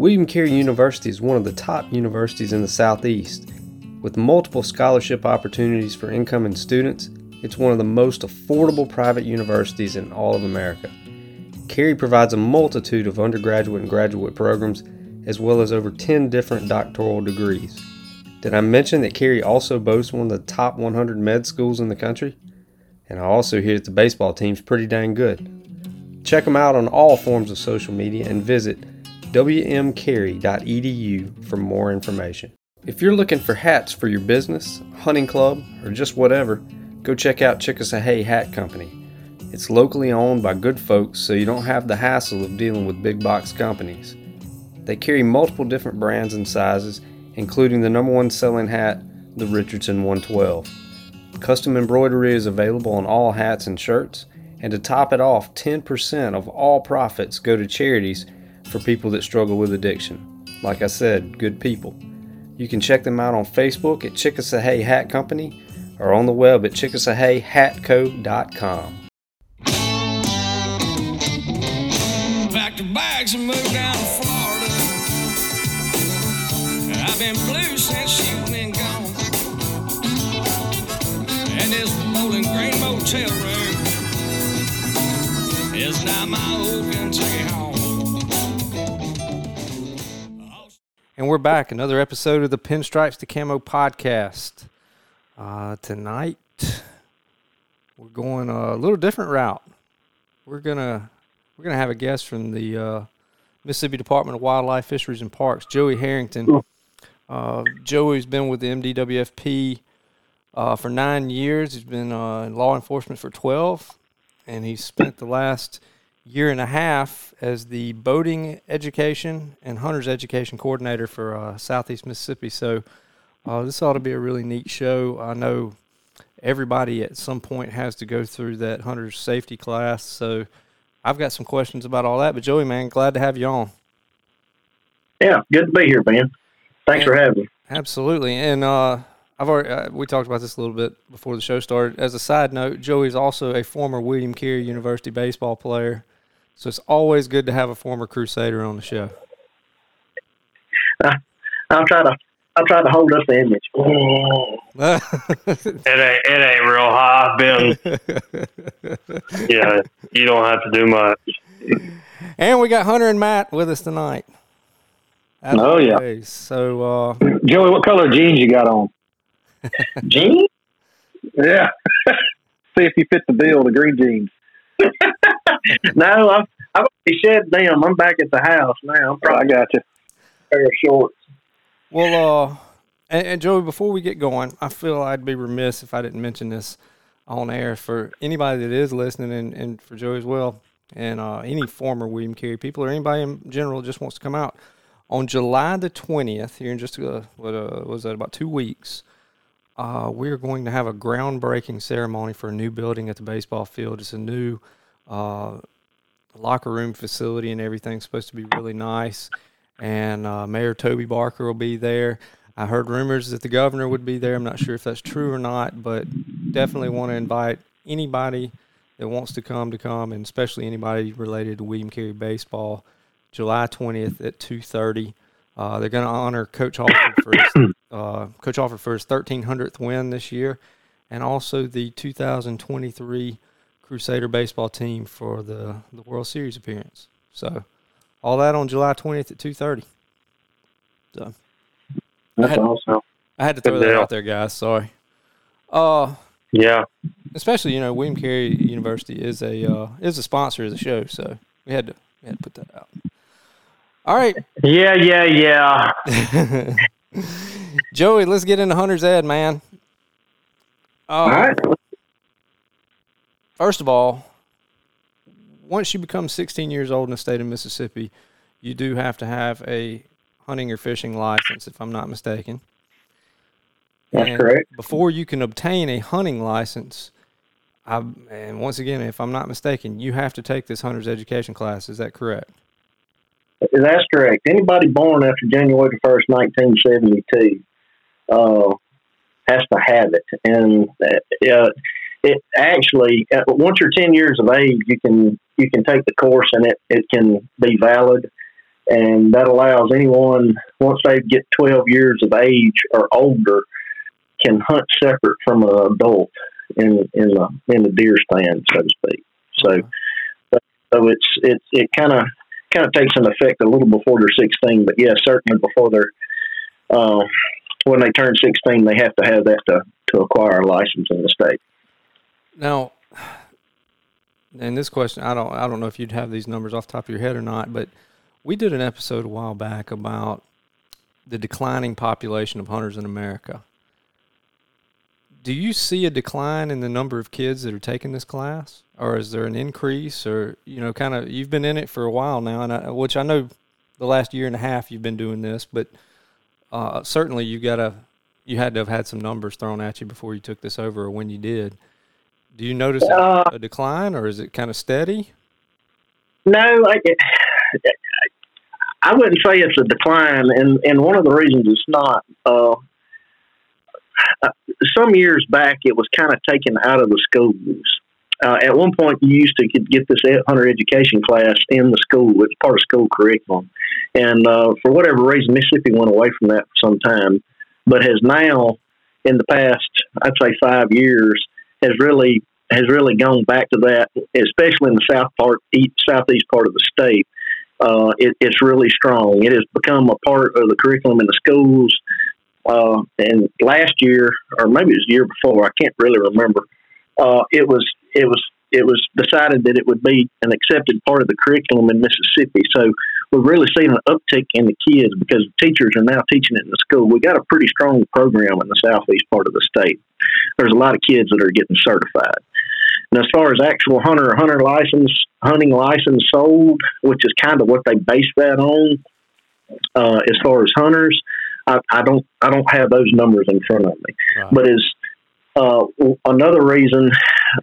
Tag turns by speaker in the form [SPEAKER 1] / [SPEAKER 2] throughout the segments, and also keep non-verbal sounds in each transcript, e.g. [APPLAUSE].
[SPEAKER 1] William Carey University is one of the top universities in the Southeast. With multiple scholarship opportunities for incoming students, it's one of the most affordable private universities in all of America. Carey provides a multitude of undergraduate and graduate programs, as well as over 10 different doctoral degrees. Did I mention that Carey also boasts one of the top 100 med schools in the country? And I also hear that the baseball team's pretty dang good. Check them out on all forms of social media and visit wmcarey.edu for more information. If you're looking for hats for your business, hunting club, or just whatever, go check out Chickasawhay Hat Company. It's locally owned by good folks, so you don't have the hassle of dealing with big box companies. They carry multiple different brands and sizes, including the number one selling hat, the Richardson 112. Custom embroidery is available on all hats and shirts, and to top it off, 10% of all profits go to charities for people that struggle with addiction. Like I said, good people. You can check them out on Facebook at Chickasawhay Hat Company or on the web at
[SPEAKER 2] the bags and moved down to Florida. I've been blue since you've been gone. And this Bowling Green motel room is now my old Kentucky home.
[SPEAKER 1] And we're back. Another episode of the Pinstripes to Camo podcast. Uh, tonight, we're going a little different route. We're gonna we're gonna have a guest from the uh, Mississippi Department of Wildlife, Fisheries, and Parks, Joey Herrington. Uh, Joey's been with the MDWFP uh, for nine years. He's been uh, in law enforcement for twelve, and he's spent the last year and a half as the boating education and hunters education coordinator for uh, Southeast Mississippi. So uh, this ought to be a really neat show. I know everybody at some point has to go through that hunter's safety class. So I've got some questions about all that. But Joey, man, glad to have you on.
[SPEAKER 3] Yeah, good to be here, Ben. Thanks for having me.
[SPEAKER 1] Absolutely, and uh, I've already uh, we talked about this a little bit before the show started. As a side note, Joey's also a former William Carey University baseball player. So it's always good to have a former Crusader on the show. [LAUGHS]
[SPEAKER 3] Uh, I'll try to I'll try to hold up the image. [LAUGHS]
[SPEAKER 4] it ain't it ain't real high, Ben. [LAUGHS] yeah, you don't have to do much.
[SPEAKER 1] And we got Hunter and Matt with us tonight.
[SPEAKER 3] As oh always.
[SPEAKER 1] yeah. So uh,
[SPEAKER 5] Joey, what color jeans you got on?
[SPEAKER 3] jeans?
[SPEAKER 5] Yeah. See if you fit the bill, the green jeans. [LAUGHS]
[SPEAKER 3] no, I'm I've already shed them. I'm back at the house now. I'm
[SPEAKER 5] probably I got you.
[SPEAKER 3] Pair of shorts.
[SPEAKER 1] Well, uh, and, and Joey, before we get going, I feel I'd be remiss if I didn't mention this on air for anybody that is listening, and, and for Joey as well, and uh, any former William Carey people or anybody in general just wants to come out on July the twentieth. Here in just uh, what uh, was that about two weeks. Uh, we're going to have a groundbreaking ceremony for a new building at the baseball field. It's a new uh, locker room facility and everything's supposed to be really nice. And uh, Mayor Toby Barker will be there. I heard rumors that the governor would be there. I'm not sure if that's true or not, but definitely want to invite anybody that wants to come to come, and especially anybody related to William Carey baseball. July 20th at 2:30. Uh, they're going to honor Coach Halford for his, [COUGHS] uh, Coach Halford for his 1300th win this year, and also the 2023 Crusader baseball team for the, the World Series appearance. So, all that on July 20th at 2:30. So,
[SPEAKER 3] that's I had, awesome.
[SPEAKER 1] I had to throw that out there, guys. Sorry. Uh,
[SPEAKER 4] yeah.
[SPEAKER 1] Especially, you know, William Carey University is a uh, is a sponsor of the show, so we had to we had to put that out. All right.
[SPEAKER 4] Yeah, yeah, yeah. [LAUGHS]
[SPEAKER 1] Joey, let's get into Hunter's Ed, man.
[SPEAKER 3] Uh, all right.
[SPEAKER 1] First of all, once you become 16 years old in the state of Mississippi, you do have to have a hunting or fishing license, if I'm not mistaken.
[SPEAKER 3] That's and correct.
[SPEAKER 1] Before you can obtain a hunting license, I, and once again, if I'm not mistaken, you have to take this hunter's education class. Is that correct?
[SPEAKER 3] That's correct. Anybody born after January 1st, 1972, uh, has to have it. And uh, it actually uh, once you're 10 years of age you can you can take the course and it, it can be valid and that allows anyone once they get 12 years of age or older can hunt separate from an adult in in the in the deer stand, so to speak. So, so it's it's it kind of kind of takes an effect a little before they're 16, but yeah, certainly before they're uh, when they turn 16, they have to have that to to acquire a license in the state.
[SPEAKER 1] Now, and this question, I don't, I don't know if you'd have these numbers off the top of your head or not, but we did an episode a while back about the declining population of hunters in America. Do you see a decline in the number of kids that are taking this class, or is there an increase, or you know, kind of? You've been in it for a while now, and I, which I know the last year and a half you've been doing this, but uh, certainly you got to, you had to have had some numbers thrown at you before you took this over, or when you did. Do you notice a,
[SPEAKER 3] Uh,
[SPEAKER 1] a decline, or is it kind of steady?
[SPEAKER 3] No, I, I wouldn't say it's a decline, and and one of the reasons it's not. Uh, uh, some years back, it was kind of taken out of the schools. Uh, at one point, you used to get this hunter education class in the school. It's part of school curriculum, and uh, for whatever reason, Mississippi went away from that for some time, but has now, in the past, I'd say five years, has really has really gone back to that, especially in the south part, east, southeast part of the state. Uh, it, it's really strong. It has become a part of the curriculum in the schools. Uh, and last year, or maybe it was the year before, I can't really remember. Uh, it was it was it was decided that it would be an accepted part of the curriculum in Mississippi. So we're really seeing an uptick in the kids because teachers are now teaching it in the school. We got a pretty strong program in the southeast part of the state. There's a lot of kids that are getting certified. And as far as actual hunter hunter license, hunting license sold, which is kind of what they base that on, uh, as far as hunters, I, I don't I don't have those numbers in front of me.
[SPEAKER 1] Right.
[SPEAKER 3] But as uh, another reason,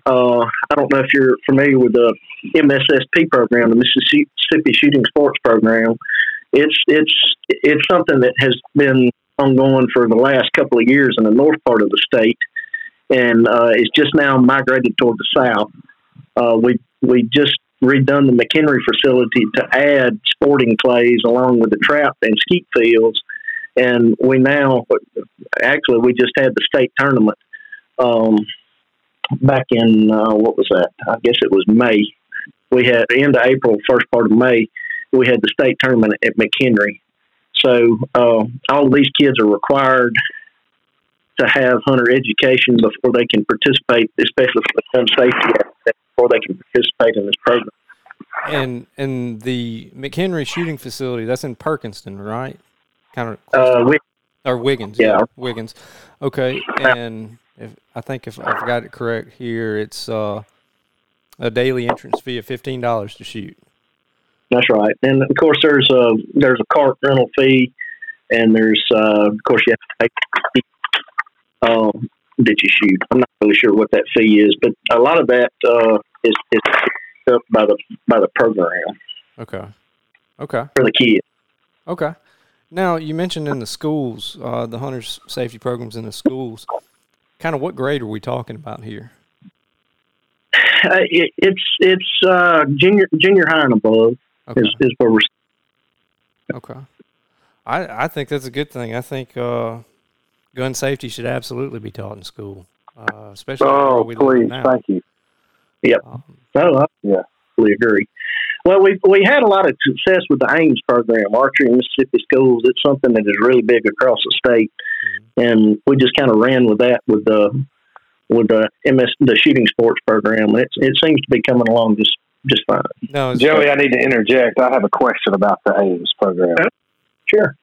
[SPEAKER 3] uh, I don't know if you're familiar with the MSSP program, the Mississippi Shooting Sports Program. It's it's it's something that has been ongoing for the last couple of years in the north part of the state, and uh, it's just now migrated toward the south. Uh, we we just redone the McHenry facility to add sporting clays along with the trap and skeet fields, and we now actually we just had the state tournament um, back in uh, what was that? I guess it was May. We had end of April, first part of May. We had the state tournament at McHenry. So uh, all of these kids are required to have hunter education before they can participate, especially for the gun safety before they can participate in this program.
[SPEAKER 1] And and the McHenry shooting facility that's in Perkinston, right? Kind of
[SPEAKER 3] Uh, we,
[SPEAKER 1] or Wiggins.
[SPEAKER 3] Yeah.
[SPEAKER 1] Wiggins. Okay, and if I think if I've got it correct here, it's uh, a daily entrance fee of fifteen dollars to shoot.
[SPEAKER 3] That's right. And of course, there's a there's a cart rental fee, and there's uh, of course you have to pay um, that you shoot. I'm not really sure what that fee is, but a lot of that uh, is is up by the by the program
[SPEAKER 1] Okay. Okay.
[SPEAKER 3] for the kids.
[SPEAKER 1] Okay. Now you mentioned in the schools, uh, the hunters safety programs in the schools. Kind of what grade are we talking about here?
[SPEAKER 3] Uh, it, it's it's uh, junior junior high and above
[SPEAKER 1] Okay.
[SPEAKER 3] is, is where we're.
[SPEAKER 1] Okay. I I think that's a good thing. I think uh, gun safety should absolutely be taught in school, uh, especially
[SPEAKER 5] Oh, please, thank you.
[SPEAKER 1] Um,
[SPEAKER 3] Oh, I
[SPEAKER 5] Yeah.
[SPEAKER 3] absolutely agree. Well, we we had a lot of success with the AIMS program, archery in Mississippi schools. It's something that is really big across the state, and we just kind of ran with that with the with the MS the shooting sports program. It it seems to be coming along just just fine.
[SPEAKER 1] no, it's,
[SPEAKER 5] Joey, I need to interject. I have a question about the AIMS program.
[SPEAKER 3] Sure.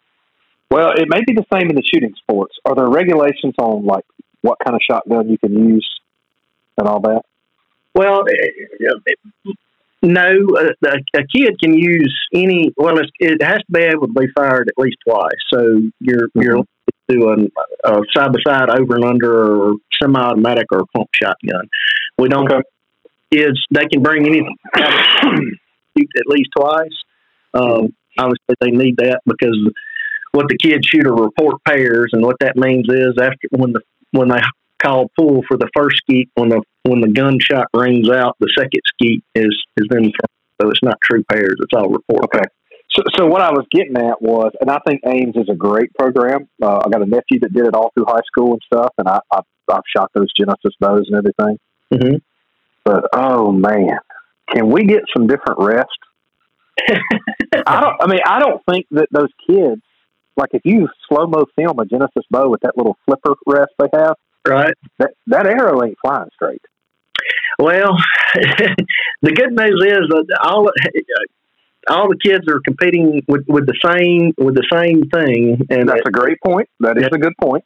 [SPEAKER 5] Well, it may be the same in the shooting sports. Are there regulations on like what kind of shotgun you can use and all that?
[SPEAKER 3] Well, eh, no, a, a kid can use any. Well, it's, it has to be able to be fired at least twice. So you're you're doing a side by side over and under, or semi automatic, or pump shotgun. We don't.
[SPEAKER 5] Okay.
[SPEAKER 3] Kids, they can bring anything. [COUGHS] at least twice. Um, obviously, they need that because what the kids shoot are report pairs, and what that means is after when the when they call pull for the first skeet, when the when the gunshot rings out, the second skeet is is then thrown. So it's not true pairs; it's all report.
[SPEAKER 5] Okay. So, so what I was getting at was, and I think AIMS is a great program. Uh, I got a nephew that did it all through high school and stuff, and I, I I've shot those Genesis bows and everything.
[SPEAKER 3] Mhm.
[SPEAKER 5] But oh man, can we get some different rest? [LAUGHS] I don't. I mean, I don't think that those kids, like if you slow mo film a Genesis bow with that little flipper rest they have,
[SPEAKER 3] Right.
[SPEAKER 5] that that arrow ain't flying straight.
[SPEAKER 3] Well, [LAUGHS] the good news is that all all the kids are competing with, with the same with the same thing, and
[SPEAKER 5] That's a great point. That is a good point.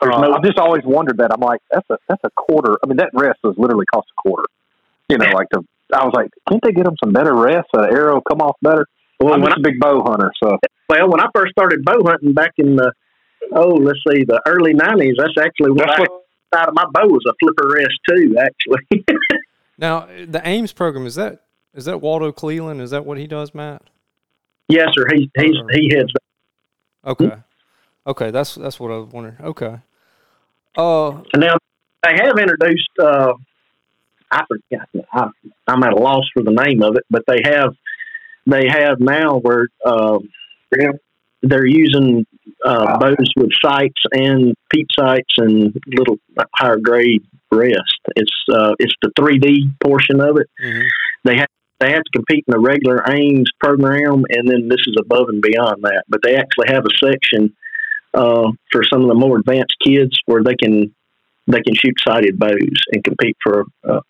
[SPEAKER 5] Uh,
[SPEAKER 3] no-
[SPEAKER 5] I've just always wondered that. I'm like, that's a that's a quarter. I mean, that rest was literally cost a quarter. You know, like the I was like, can't they get them some better rest? So the arrow come off better.
[SPEAKER 3] well,
[SPEAKER 5] I'm
[SPEAKER 3] when
[SPEAKER 5] just a big bow hunter, so
[SPEAKER 3] Well, when I first started bow hunting back in the oh, let's see, the early nineties, that's actually what
[SPEAKER 5] That's
[SPEAKER 3] I out of my bow was a flipper rest too. Actually, [LAUGHS]
[SPEAKER 1] Now, the AIMS program is that is that Waldo Cleland? Is that what he does, Matt?
[SPEAKER 3] yes, sir. He he's he heads.
[SPEAKER 1] Okay, okay, that's that's what I was wondering. Okay, uh,
[SPEAKER 3] now they have introduced. Uh, I forget. I, I'm at a loss for the name of it, but they have they have now where uh, they're using uh, bows with sights and peep sights and little higher grade rest. It's uh, it's the 3D portion of it.
[SPEAKER 1] mhm.
[SPEAKER 3] They have they have to compete in the regular aims program, and then this is above and beyond that. But they actually have a section uh, for some of the more advanced kids where they can they can shoot sighted bows and compete for uh,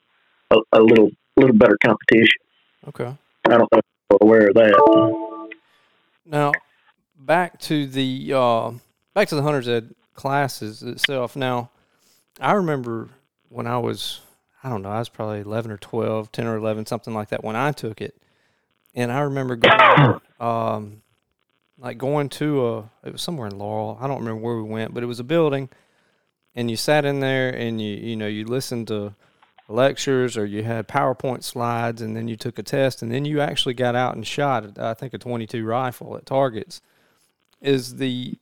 [SPEAKER 3] a, a little little better competition.
[SPEAKER 1] okay.
[SPEAKER 3] I don't know if you're aware of that.
[SPEAKER 1] Now, back to the uh, back to the hunter's ed classes itself. Now, I remember when I was, I don't know, I was probably eleven or 12, 10 or eleven, something like that when I took it, and I remember going, [COUGHS] um, like going to a, it was somewhere in Laurel. I don't remember where we went, but it was a building, and you sat in there and you you know you listened to lectures or you had PowerPoint slides and then you took a test and then you actually got out and shot I think a 22 rifle at targets. Is the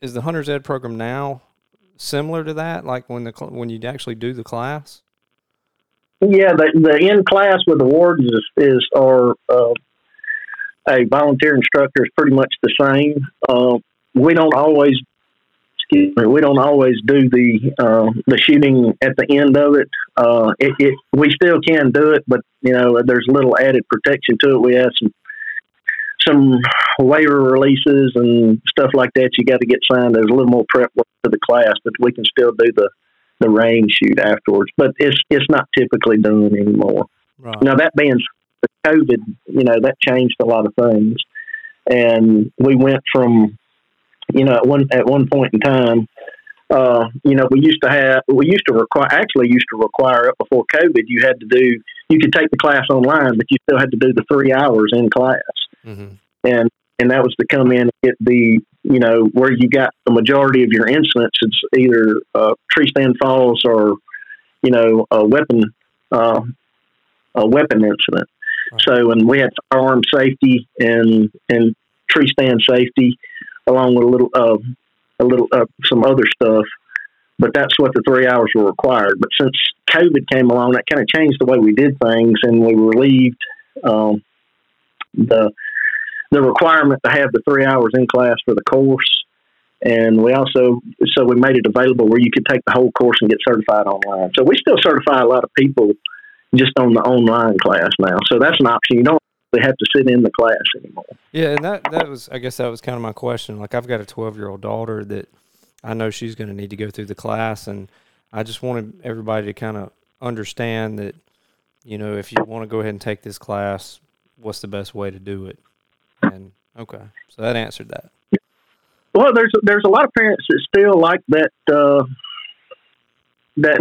[SPEAKER 1] is the hunter's ed program now similar to that like when the when you actually do the class?
[SPEAKER 3] Yeah, the the in class with the wardens is, is or uh, a volunteer instructor is pretty much the same. Uh, we don't always, excuse me, we don't always do the uh, the shooting at the end of it. Uh, it, it. We still can do it, but you know, there's a little added protection to it. We have some some waiver releases and stuff like that. You got to get signed. There's a little more prep work for the class, but we can still do the the range shoot afterwards. But it's it's not typically done anymore.
[SPEAKER 1] Right.
[SPEAKER 3] Now that being COVID, you know, that changed a lot of things, and we went from, you know, at one at one point in time, uh, you know, we used to have we used to require actually used to require it before COVID. You had to do you could take the class online, but you still had to do the three hours in class
[SPEAKER 1] Mm-hmm.
[SPEAKER 3] and and that was to come in and get the you know where you got the majority of your incidents. It's either uh, tree stand falls or you know a weapon uh, a weapon incident.
[SPEAKER 1] Right.
[SPEAKER 3] So and we had firearm safety and and tree stand safety along with a little uh, a little uh, some other stuff. But that's what the three hours were required. But since COVID came along, that kind of changed the way we did things, and we relieved um, the the requirement to have the three hours in class for the course. And we also, so we made it available where you could take the whole course and get certified online. So we still certify a lot of people just on the online class now. So that's an option. You don't really have to sit in the class anymore.
[SPEAKER 1] Yeah, and that that was I guess that was kind of my question. Like I've got a 12-year-old daughter that I know she's going to need to go through the class and I just wanted everybody to kind of understand that you know, if you want to go ahead and take this class, what's the best way to do it? And okay. So that answered that.
[SPEAKER 3] Well, there's there's a lot of parents that still like that uh, that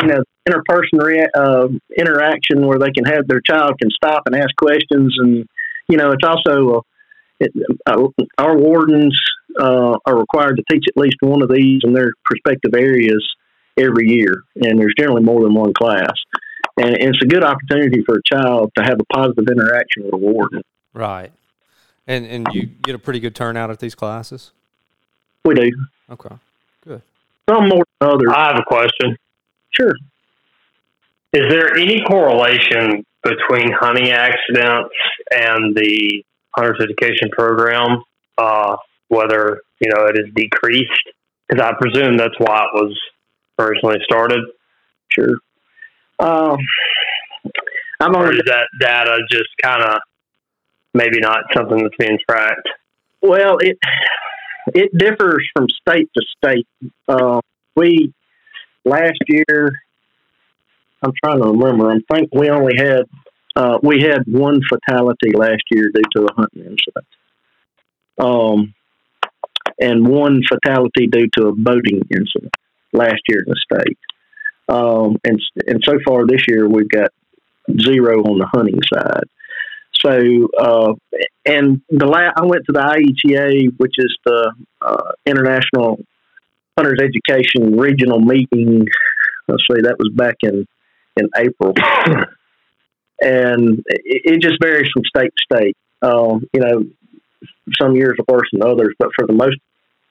[SPEAKER 3] you know interperson rea- uh, interaction where they can have their child can stop and ask questions, and you know it's also uh, it, uh, our wardens uh, are required to teach at least one of these in their respective areas every year, and there's generally more than one class, and it's a good opportunity for a child to have a positive interaction with a warden.
[SPEAKER 1] Right. And and you get a pretty good turnout at these classes?
[SPEAKER 3] We do
[SPEAKER 1] Okay. Good.
[SPEAKER 3] Some more than others.
[SPEAKER 4] I have a question.
[SPEAKER 3] Sure.
[SPEAKER 4] Is there any correlation between hunting accidents and the hunter's education program, uh, whether you know it is decreased, because I presume that's why it was originally started.
[SPEAKER 3] Sure. Um, I'm
[SPEAKER 4] Or is that data just kind of maybe not something that's being tracked?
[SPEAKER 3] Well, it it differs from state to state. Uh, we last year, I'm trying to remember. I think we only had uh, we had one fatality last year due to a hunting incident, um, and one fatality due to a boating incident last year in the state. Um, and and so far this year we've got zero on the hunting side. So, uh, and the la- I went to the IETA, which is the uh, International Hunters Education Regional Meeting. Let's see, that was back in in April, [COUGHS] and it, it just varies from state to state. Um, you know, some years are worse than others, but for the most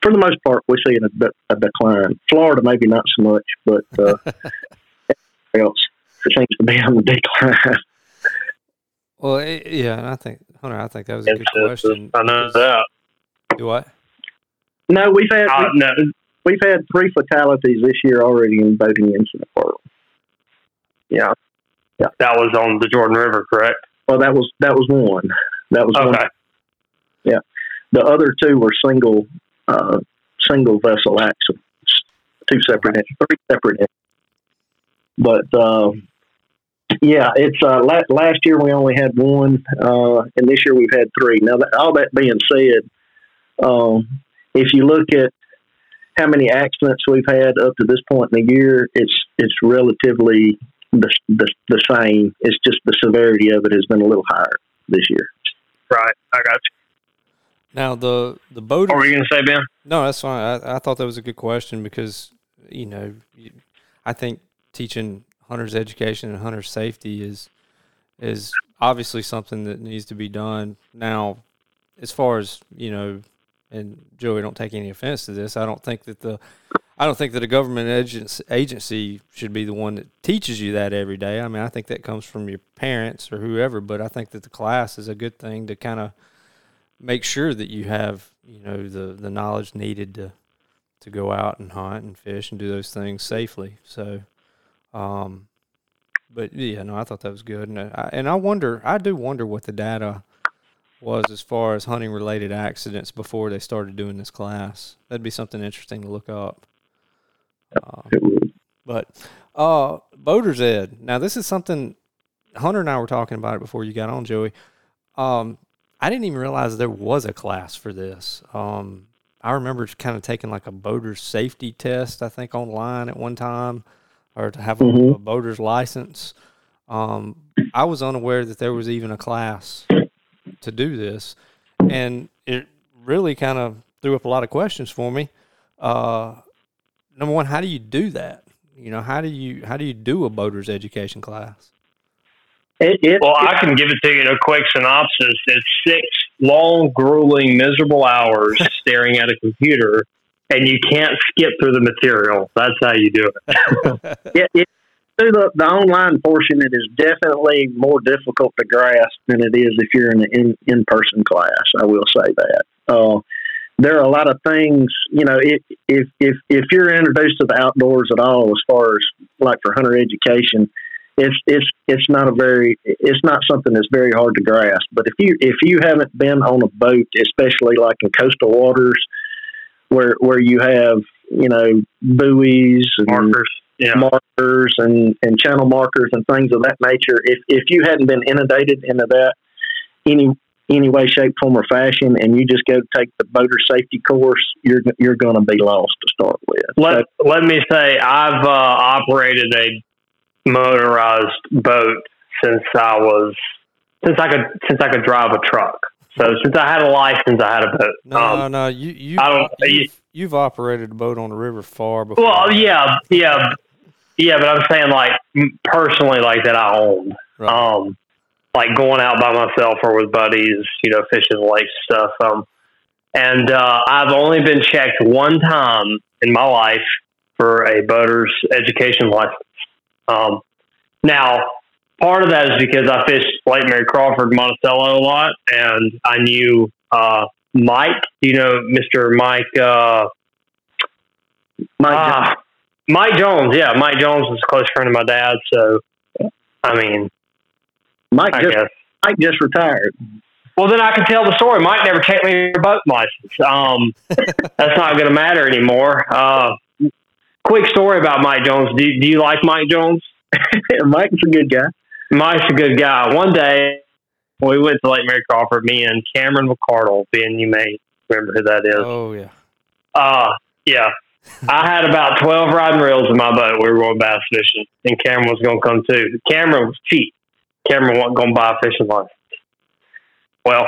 [SPEAKER 3] for the most part, we see a, a decline. Florida, maybe not so much, but uh, [LAUGHS] else it seems to be on the decline. [LAUGHS]
[SPEAKER 1] Well, it, yeah, I think Hunter, I think that was a good
[SPEAKER 4] It's just-
[SPEAKER 1] question.
[SPEAKER 4] I know that.
[SPEAKER 1] Do what?
[SPEAKER 3] No, we've had
[SPEAKER 4] Uh, no,
[SPEAKER 3] we've had three fatalities this year already in boating incident world.
[SPEAKER 4] yeah,
[SPEAKER 3] Yeah.
[SPEAKER 4] that was on the Jourdan River, correct?
[SPEAKER 3] Well, that was that was one. That was one.
[SPEAKER 4] Yeah.
[SPEAKER 3] The other two were single uh, single vessel accidents, two separate, three separate. But uh, yeah, it's uh, last, last year we only had one, uh, and this year we've had three. Now, that, all that being said, um, if you look at how many accidents we've had up to this point in the year, it's it's relatively the, the, the same. It's just the severity of it has been a little higher this year.
[SPEAKER 4] Right. I got you.
[SPEAKER 1] Now the the boat.
[SPEAKER 4] What were you going to say, Ben?
[SPEAKER 1] No, that's fine. I, I thought that was a good question because you know, you, I think teaching hunters education and hunter safety is is obviously something that needs to be done. Now, as far as you know, and Joey, don't take any offense to this. I don't think that the I don't think that a government agency, should be the one that teaches you that every day. I mean, I think that comes from your parents or whoever, but I think that the class is a good thing to kind of make sure that you have, you know, the the knowledge needed to to go out and hunt and fish and do those things safely. So, um, but yeah, no, I thought that was good, and I, and I wonder, I do wonder what the data was as far as hunting related accidents before they started doing this class. That'd be something interesting to look up. Uh, but uh, boaters ed. Now this is something Hunter and I were talking about it before you got on, Joey. Um, I didn't even realize there was a class for this. Um, I remember kind of taking like a boater's safety test, I think, online at one time, or to have a,
[SPEAKER 3] Mhm.
[SPEAKER 1] a boater's license. Um, I was unaware that there was even a class to do this, and it really kind of threw up a lot of questions for me. Uh, number one, how do you do that? You know, how do you how do you do a boater's education class?
[SPEAKER 3] it, it,
[SPEAKER 4] Well, I can give it to you in a quick synopsis. It's six long, grueling, miserable hours [LAUGHS] staring at a computer, and you can't skip through the material. That's how you do it. [LAUGHS]
[SPEAKER 3] it, it, through the, the online portion, it is definitely more difficult to grasp than it is if you're in an in, in-person class. I will say that. Uh, there are a lot of things, you know, if, if, if, if you're introduced to the outdoors at all, as far as like for hunter education, it's, it's, it's not a very, it's not something that's very hard to grasp. But if you, if you haven't been on a boat, especially like in coastal waters where, where you have, you know, buoys and
[SPEAKER 4] Markers. Yeah.
[SPEAKER 3] markers and, and channel markers and things of that nature. If if you hadn't been inundated into that any any way, shape, form, or fashion, and you just go take the boater safety course, you're you're going to be lost to start with.
[SPEAKER 4] Let Let me say, I've uh, operated a motorized boat since I was since I could since I could drive a truck. So since I had a license, I had a boat.
[SPEAKER 1] No,
[SPEAKER 4] Um,
[SPEAKER 1] no, you you
[SPEAKER 4] I don't-
[SPEAKER 1] you've, you've operated a boat on the river far before.
[SPEAKER 4] Well, yeah, yeah, yeah, but I'm saying like personally, like that I owned,
[SPEAKER 1] Right.
[SPEAKER 4] um, like going out by myself or with buddies, you know, fishing lakes stuff. Um, and uh, I've only been checked one time in my life for a boater's education license. Um, now, part of that is because I fished Lake Mary Crawford, Monticello a lot, and I knew uh, Mike. You know, Mister Mike. Uh,
[SPEAKER 3] Mike,
[SPEAKER 4] ah, Mike Jones. Yeah, Mike Jones was a close friend of my dad. So, I mean,
[SPEAKER 3] Mike
[SPEAKER 4] I
[SPEAKER 3] just
[SPEAKER 4] guess.
[SPEAKER 3] Mike just retired.
[SPEAKER 4] Well, then I can tell the story. Mike never checked me for boat license. Um, [LAUGHS] that's not going to matter anymore. Uh, quick story about Mike Jones. Do, do you like Mike Jones? [LAUGHS]
[SPEAKER 3] Mike's a good guy.
[SPEAKER 4] Mike's a good guy. One day, we went to Lake Mary Crawford, me and Cameron McCardle, Ben, you may remember who that is.
[SPEAKER 1] Oh yeah.
[SPEAKER 4] Uh, yeah. [LAUGHS] I had about 12 rod and reels in my boat. We were going bass fishing, and Cameron was going to come too. Cameron was cheap. Cameron wasn't going to buy a fishing license. Well,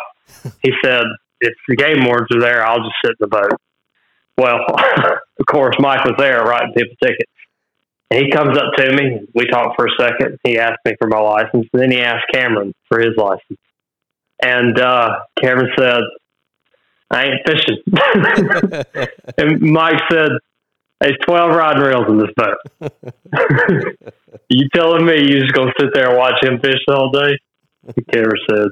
[SPEAKER 4] he [LAUGHS] said, if the game wardens are there, I'll just sit in the boat. Well, [LAUGHS] of course, Mike was there writing people tickets. And he comes up to me. We talked for a second. He asked me for my license. And then he asked Cameron for his license. And uh, Cameron said, I ain't fishing. [LAUGHS] and Mike said, There's 12 rod and reels in this boat. [LAUGHS] you telling me you just going to sit there and watch him fish all day? Cameron said,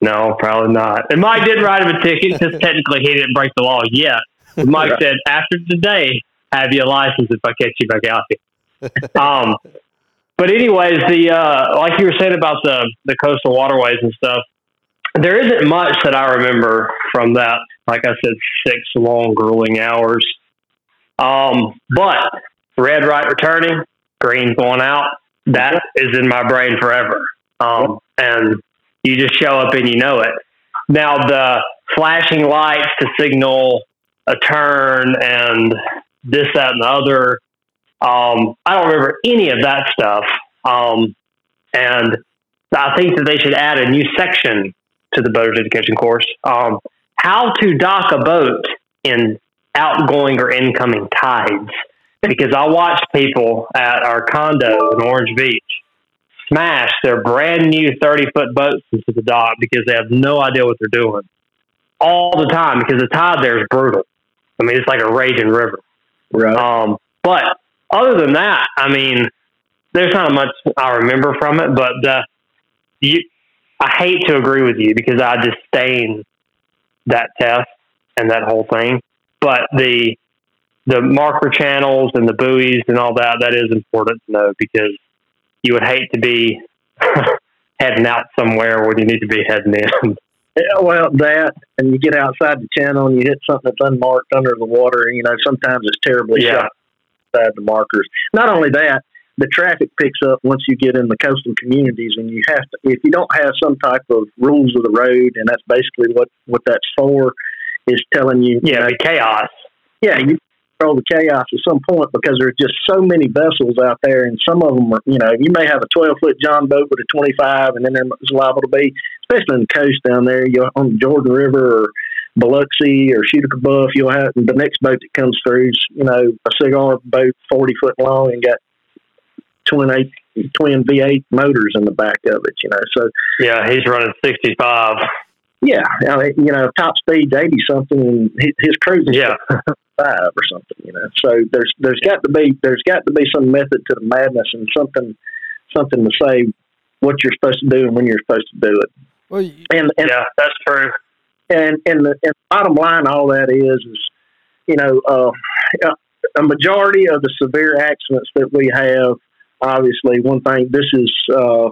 [SPEAKER 4] No, probably not. And Mike did write him a ticket because technically he didn't break the law yet. But Mike said, After today, have you a license if I catch you back out here? [LAUGHS] um, but anyways, the uh, like you were saying about the the coastal waterways and stuff, there isn't much that I remember from that. Like I said, six long, grueling hours. Um, but red right returning, green going out, that is in my brain forever. Um, and you just show up and you know it. Now the flashing lights to signal a turn and this, that, and the other. Um, I don't remember any of that stuff. Um, and I think that they should add a new section to the boaters education course. Um, how to dock a boat in outgoing or incoming tides. Because I watched people at our condo in Orange Beach smash their brand new 30 foot boats into the dock because they have no idea what they're doing all the time because the tide there is brutal. I mean, it's like a raging river.
[SPEAKER 3] Right.
[SPEAKER 4] Um, but other than that, I mean, there's not much I remember from it. But uh, you, I hate to agree with you because I disdain that test and that whole thing. But the the marker channels and the buoys and all that that is important to know because you would hate to be [LAUGHS] heading out somewhere when you need to be heading in.
[SPEAKER 3] Yeah, well, that, and you get outside the channel and you hit something that's unmarked under the water, and you know sometimes it's terribly
[SPEAKER 4] Yeah.
[SPEAKER 3] shot outside the markers. Not only that, the traffic picks up once you get in the coastal communities, and you have to. If you don't have some type of rules of the road, and that's basically what what that's for, is telling you,
[SPEAKER 4] yeah, the chaos.
[SPEAKER 3] yeah, you control the chaos at some point because there's just so many vessels out there, and some of them are, you know, you may have a 12 foot John boat with a 25, and then there's liable to be, especially on the coast down there, you on the Jourdan River or Biloxi or Shooter Buff, you'll have the next boat that comes through you know, a cigar boat 40 foot long and got twin eight, twin V8 motors in the back of it, you know, so
[SPEAKER 4] Yeah, he's running 65.
[SPEAKER 3] yeah, I mean, you know, top speed 80 something, and his, his cruising
[SPEAKER 4] Yeah.
[SPEAKER 3] five or something, you know. So there's there's got to be there's got to be some method to the madness and something something to say what you're supposed to do and when you're supposed to do it.
[SPEAKER 1] Well, you,
[SPEAKER 3] And and
[SPEAKER 4] Yeah, that's true.
[SPEAKER 3] and and the, and the bottom line, all that is is you know uh, a majority of the severe accidents that we have. Obviously, one thing this is. Uh,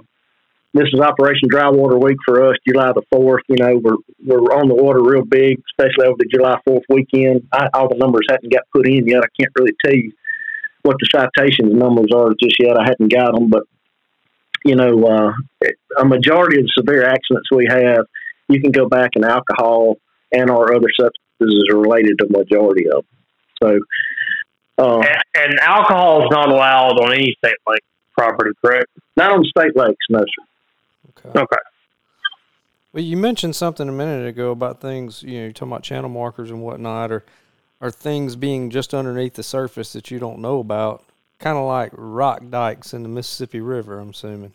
[SPEAKER 3] this is Operation Dry Water Week for us, July the fourth. You know, we're we're on the water real big, especially over the July fourth weekend. I, all the numbers hadn't got put in yet. I can't really tell you what the citations numbers are just yet. I hadn't got them, but you know, uh, a majority of the severe accidents we have, you can go back and alcohol and or other substances are related to the majority of them. So, uh,
[SPEAKER 4] And, and alcohol is not allowed on any state lake property, correct?
[SPEAKER 3] not on state lakes, no sir.
[SPEAKER 1] okay.
[SPEAKER 4] Okay.
[SPEAKER 1] Well, you mentioned something a minute ago about things. You know, you're talking about channel markers and whatnot, or are things being just underneath the surface that you don't know about, kind of like rock dikes in the Mississippi River. I'm assuming.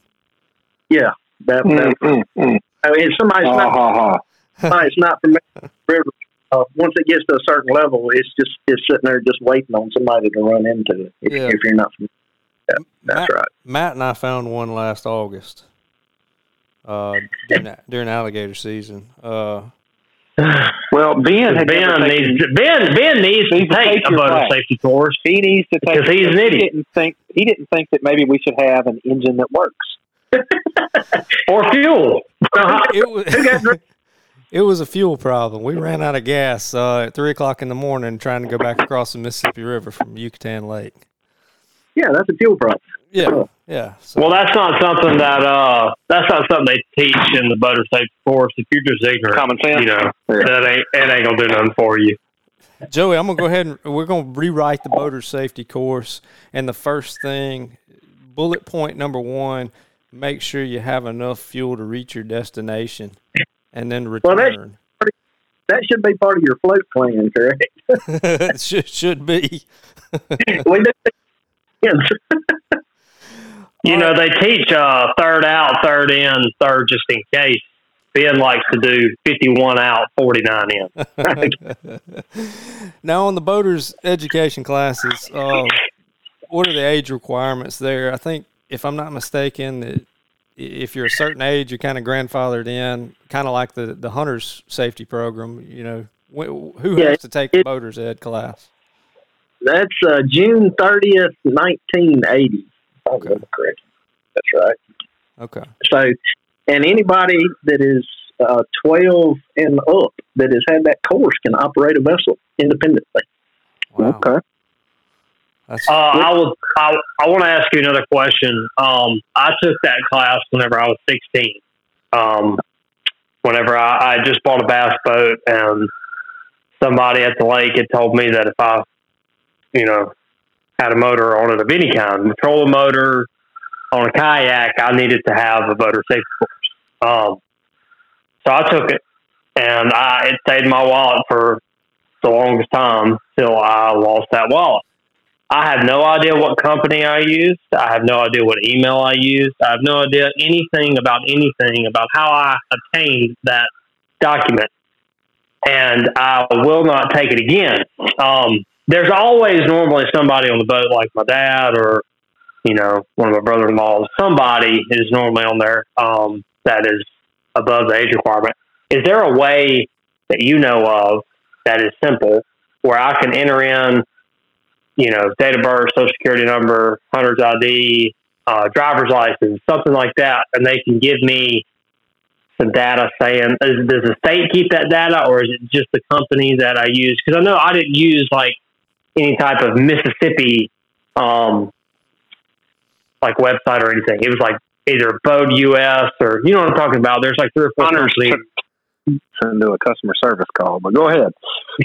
[SPEAKER 3] Yeah, that.
[SPEAKER 5] Mm,
[SPEAKER 3] that
[SPEAKER 5] mm, mm.
[SPEAKER 3] I mean, if somebody's
[SPEAKER 5] Ha,
[SPEAKER 3] not
[SPEAKER 5] ha, ha.
[SPEAKER 3] somebody's not familiar with the river. Uh, once it gets to a certain level, it's just it's sitting there just waiting on somebody to run into it. If,
[SPEAKER 1] Yeah.
[SPEAKER 3] if you're not, familiar. That's
[SPEAKER 1] Matt,
[SPEAKER 3] right.
[SPEAKER 1] Matt and I found one last August. Uh, during, during alligator season. Uh, [SIGHS]
[SPEAKER 5] Well, Ben had
[SPEAKER 4] Ben
[SPEAKER 5] never taken-
[SPEAKER 4] needs Ben Ben needs to take
[SPEAKER 5] take
[SPEAKER 4] a
[SPEAKER 5] your
[SPEAKER 4] motor safety course.
[SPEAKER 5] he needs to take
[SPEAKER 4] Because he's an
[SPEAKER 5] he. Didn't think he didn't think that maybe we should have an engine that works. [LAUGHS]
[SPEAKER 4] or fuel.
[SPEAKER 1] it was [LAUGHS] it was a fuel problem. We ran out of gas uh, at three o'clock in the morning trying to go back across the Mississippi River from Yucatan Lake.
[SPEAKER 3] Yeah, that's a fuel problem.
[SPEAKER 1] Yeah, yeah. So,
[SPEAKER 4] Well, that's not something that uh, that's not something they teach in the motor safety course. If you're just ignorant,
[SPEAKER 5] Common sense.
[SPEAKER 4] you know,
[SPEAKER 5] Yeah.
[SPEAKER 4] that ain't it ain't gonna do nothing for you.
[SPEAKER 1] Joey, I'm gonna go ahead and we're gonna rewrite the boater safety course. And the first thing, bullet point number one, make sure you have enough fuel to reach your destination, and then
[SPEAKER 3] Well, that's-
[SPEAKER 1] return.
[SPEAKER 3] That should be part of your float plan, correct?
[SPEAKER 1] it [LAUGHS] [LAUGHS] should should be.
[SPEAKER 3] we do. Yes. [LAUGHS]
[SPEAKER 4] You know, they teach uh, third out, third in, third just in case. Ben likes to do 51 out, 49 in.
[SPEAKER 1] now on the boaters education classes, uh, what are the age requirements there? I think, if I'm not mistaken, that i- if you're a certain age, you're kind of grandfathered in, kind of like the the hunters safety program. You know, wh- who
[SPEAKER 3] Yeah,
[SPEAKER 1] has to take the boaters ed class?
[SPEAKER 3] That's uh, June 30th, 1980.
[SPEAKER 1] Okay.
[SPEAKER 3] correct. That's right.
[SPEAKER 1] Okay.
[SPEAKER 3] So, and anybody that is uh, 12 and up that has had that course can operate a vessel independently.
[SPEAKER 1] Wow.
[SPEAKER 5] Okay.
[SPEAKER 1] That's
[SPEAKER 4] Uh, I was I, I want to ask you another question. Um, I took that class whenever I was 16. Um, whenever I, I just bought a bass boat and somebody at the lake had told me that if I, you know, had a motor on it of any kind, a trolling motor, on a kayak, I needed to have a motor safety course. Um, so I took it, and I it stayed in my wallet for the longest time till I lost that wallet. I have no idea what company I used. I have no idea what email I used. I have no idea anything about anything about how I obtained that document. And I will not take it again. Um, there's always normally somebody on the boat, like my dad or, you know, one of my brother in laws. Somebody is normally on there um, that is above the age requirement. Is there a way that you know of that is simple where I can enter in you know, date of birth, social security number, hunter's ID, uh, driver's license, something like that, and they can give me some data saying, is, does the state keep that data or is it just the company that I use? Because I know I didn't use like any type of Mississippi, um, like website or anything. It was like either Boat US or you know what I'm talking about. There's like three or four
[SPEAKER 5] Hunters
[SPEAKER 4] companies.
[SPEAKER 5] Send do a customer service call, but go ahead.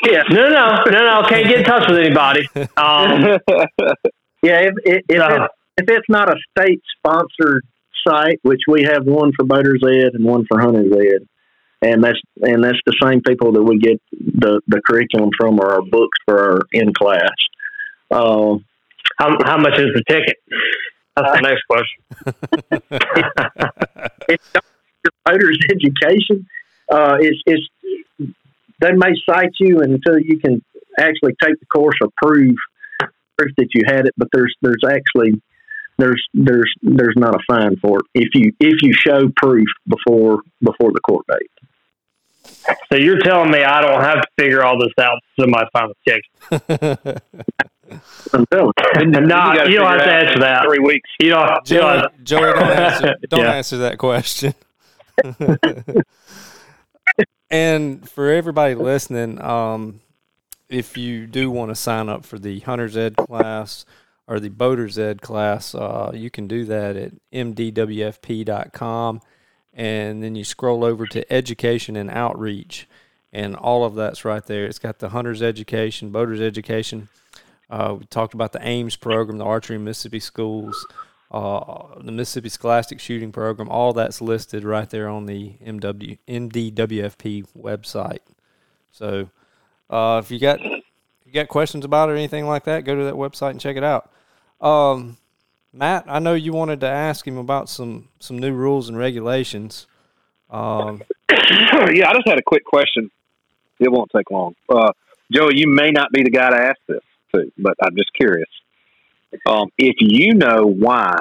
[SPEAKER 3] Yeah.
[SPEAKER 4] No, no, no, no. Can't get in touch with anybody. Um, [LAUGHS]
[SPEAKER 3] Yeah, if, if, if,
[SPEAKER 4] No.
[SPEAKER 3] it's, if it's not a state sponsored site, which we have one for Boaters Ed and one for Hunters Ed, and that's and that's the same people that we get the, the curriculum from or our books for our in class. Um,
[SPEAKER 4] how, how much is the ticket? That's the next question. [LAUGHS]
[SPEAKER 3] it's not your boaters education. Uh, it's, it's they may cite you until you can actually take the course or prove proof that you had it, but there's there's actually there's there's there's not a fine for it if you if you show proof before before the court date.
[SPEAKER 4] So you're telling me I don't have to figure all this out to my final checks? [LAUGHS]
[SPEAKER 3] I'm telling you. [LAUGHS]
[SPEAKER 4] No,
[SPEAKER 5] gotta
[SPEAKER 4] you don't have to
[SPEAKER 5] figure it out
[SPEAKER 4] answer that.
[SPEAKER 5] Three weeks.
[SPEAKER 4] You don't. You
[SPEAKER 1] Joey,
[SPEAKER 4] don't
[SPEAKER 1] Joey, [LAUGHS] don't answer, don't
[SPEAKER 4] Yeah.
[SPEAKER 1] answer that question. And for everybody listening, um, if you do want to sign up for the Hunter's Ed class or the Boater's Ed class, uh, you can do that at mdwfp.com. And then you scroll over to Education and Outreach, and all of that's right there. It's got the Hunter's Education, Boater's Education. Uh, we talked about the AIMS program, the Archery Mississippi Schools uh, the Mississippi Scholastic Shooting Program, all that's listed right there on the MW, MDWFP website. So uh, if you got if you got questions about it or anything like that, go to that website and check it out. Um, Matt, I know you wanted to ask him about some some new rules and regulations. Um, [COUGHS]
[SPEAKER 5] yeah, I just had a quick question. It won't take long. Uh, Joey, you may not be the guy to ask this to, but I'm just curious. Um, if you know why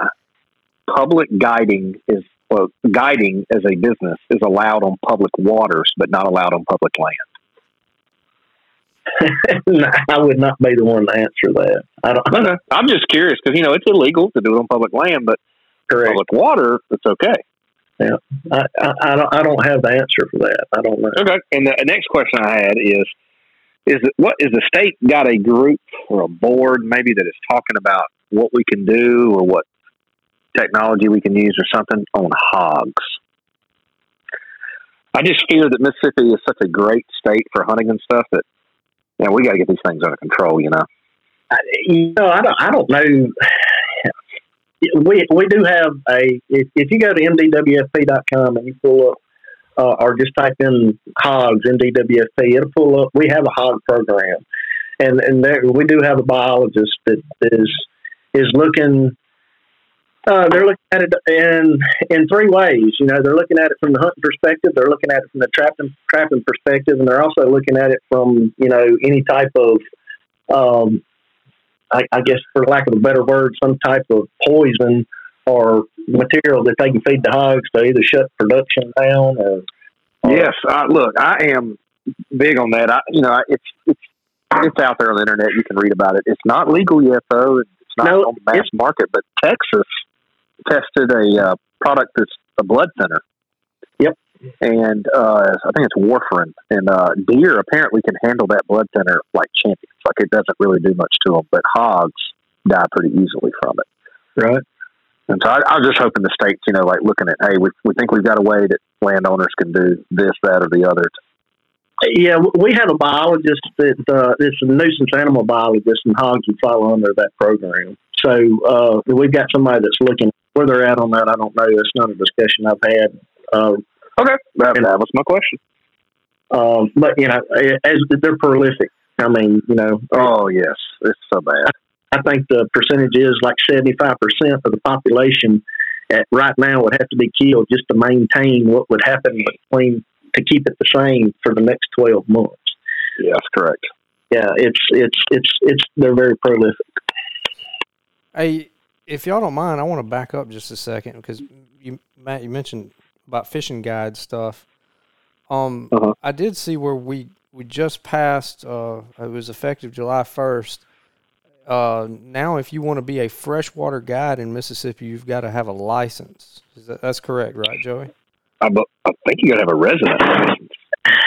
[SPEAKER 5] public guiding is well, guiding as a business is allowed on public waters but not allowed on public land. [LAUGHS]
[SPEAKER 3] I would not be the one to answer that. I don't.
[SPEAKER 5] I'm just curious because you know it's illegal to do it on public land, but
[SPEAKER 3] Correct.
[SPEAKER 5] public water it's okay.
[SPEAKER 3] Yeah, I, I, I don't. I don't have the answer for that. I don't know.
[SPEAKER 5] Okay. And the next question I had is: Is it, what is the state got a group or a board maybe that is talking about what we can do or what technology we can use or something on hogs? I just fear that Mississippi is such a great state for hunting and stuff that you know, we got to get these things under control. You know.
[SPEAKER 3] I, you know, I don't. I don't know. We we do have a. If, if you go to mdwfp.com and you pull up, uh, or just type in hogs mdwfp, it'll pull up. We have a hog program, and and there we do have a biologist that is is looking. Uh, they're looking at it in in three ways. You know, they're looking at it from the hunting perspective. They're looking at it from the trapping trapping perspective, and they're also looking at it from you know any type of um, I, I guess, for lack of a better word, some type of poison or material that they can feed the hogs to either shut production down or. or
[SPEAKER 5] Yes, I, look, I am big on that. I, you know, I- it's it's it's out there on the internet. You can read about it. It's not legal yet, though. It's not
[SPEAKER 3] No,
[SPEAKER 5] on the mass market. But Texas tested a uh, product that's a blood thinner.
[SPEAKER 3] Yep.
[SPEAKER 5] And uh, I think it's warfarin, and uh, deer apparently can handle that blood thinner like champions. Like it doesn't really do much to them, but hogs die pretty easily from it.
[SPEAKER 3] Right.
[SPEAKER 5] And so I, I was just hoping the states, you know, like looking at, hey, we, we think we've got a way that landowners can do this, that, or the other.
[SPEAKER 3] Yeah, we have a biologist that uh, it's a nuisance animal biologist, and hogs would fall under that program. So uh, we've got somebody that's looking where they're at on that. I don't know. That's not a discussion I've had. Uh,
[SPEAKER 5] Okay, that, that was my question.
[SPEAKER 3] um, but you know, as they're prolific. I mean, you know,
[SPEAKER 5] Oh yes, it's so bad.
[SPEAKER 3] I think the percentage is like 75% of the population at right now would have to be killed just to maintain what would happen between to keep it the same for the next 12 months.
[SPEAKER 5] Yes, correct.
[SPEAKER 3] Yeah, it's it's it's it's they're very prolific.
[SPEAKER 1] Hey, if y'all don't mind, I want to back up just a second because you, Matt, you mentioned about fishing guide stuff. Um,
[SPEAKER 5] Uh-huh.
[SPEAKER 1] I did see where we we just passed. Uh, it was effective July first. Uh, now, if you want to be a freshwater guide in Mississippi, you've got to have a license. Is that, that's correct, right, Joey?
[SPEAKER 5] I, bu- I think you got to have a resident license.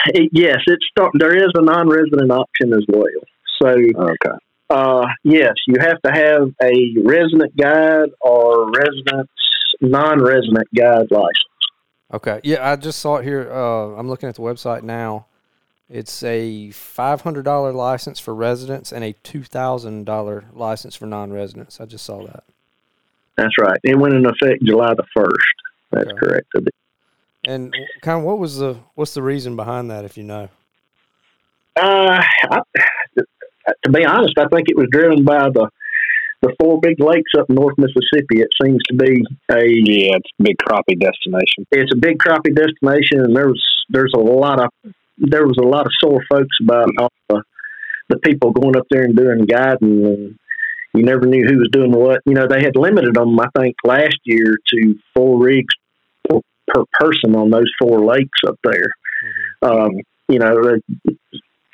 [SPEAKER 3] It, yes, it's start, there is a non-resident option as well. So
[SPEAKER 5] Okay.
[SPEAKER 3] uh, yes, you have to have a resident guide or resident non-resident guide license.
[SPEAKER 1] Okay. Yeah, I just saw it here. Uh, I'm looking at the website now. It's a five hundred dollar license for residents and a two thousand dollar license for non-residents. I just saw that.
[SPEAKER 3] That's right. It went in effect July the first. That's
[SPEAKER 1] Okay.
[SPEAKER 3] correct.
[SPEAKER 1] And kind of what was the what's the reason behind that, if you know?
[SPEAKER 3] Uh, I, to be honest, I think it was driven by the the four big lakes up North Mississippi. It seems to be a
[SPEAKER 5] Yeah, it's a big crappie destination.
[SPEAKER 3] it's a big crappie destination, and there was there's a lot of there was a lot of sore folks about all the the people going up there and doing guiding, and you never knew who was doing what. You know, they had limited them, I think, last year to four rigs per, per person on those four lakes up there. Um, you know,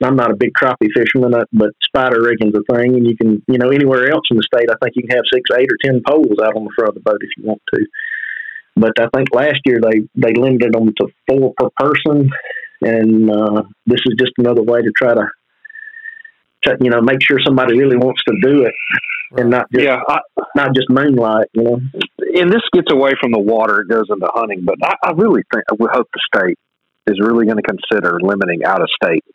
[SPEAKER 3] I'm not a big crappie fisherman, uh, but spider rigging's a thing, and you can, you know, anywhere else in the state, I think you can have six, eight, or ten poles out on the front of the boat if you want to. But I think last year they they limited them to four per person, and uh, this is just another way to try to, to, you know, make sure somebody really wants to do it, and not just
[SPEAKER 5] Yeah, I,
[SPEAKER 3] not just moonlight. You know,
[SPEAKER 5] and this gets away from the water; it goes into hunting. But I, I really think would hope the state is really going to consider limiting out of state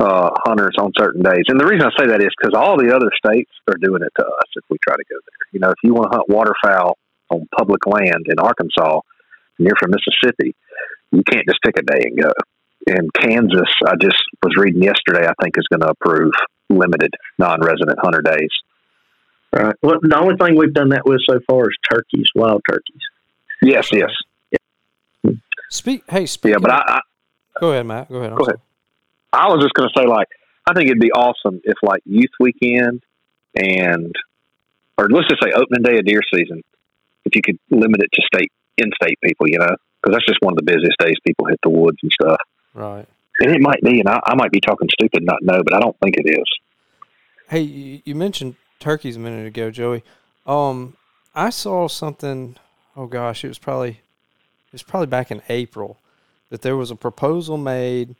[SPEAKER 5] uh, hunters on certain days. And the reason I say that is because all the other states are doing it to us if we try to go there. You know, if you want to hunt waterfowl on public land in Arkansas and you're from Mississippi, you can't just pick a day and go. And Kansas, I just was reading yesterday, I think is going to approve limited non-resident hunter days.
[SPEAKER 3] right? Well, the only thing we've done that with so far is turkeys, wild turkeys.
[SPEAKER 5] Yes, yes,
[SPEAKER 1] Speak. Hey, speak.
[SPEAKER 5] yeah. But I, I
[SPEAKER 1] go ahead, Matt. Go ahead. I'm
[SPEAKER 5] Go ahead. I was just going to say, like, I think it'd be awesome if, like, Youth Weekend and or let's just say opening day of deer season, if you could limit it to state in-state people, you know, because that's just one of the busiest days people hit the woods and stuff.
[SPEAKER 1] Right.
[SPEAKER 5] And it might be, and I, I might be talking stupid, not know, but I don't think it is.
[SPEAKER 1] Hey, you, you mentioned turkeys a minute ago, Joey. Um, I saw something. Oh gosh, it was probably it was probably back in April that there was a proposal made.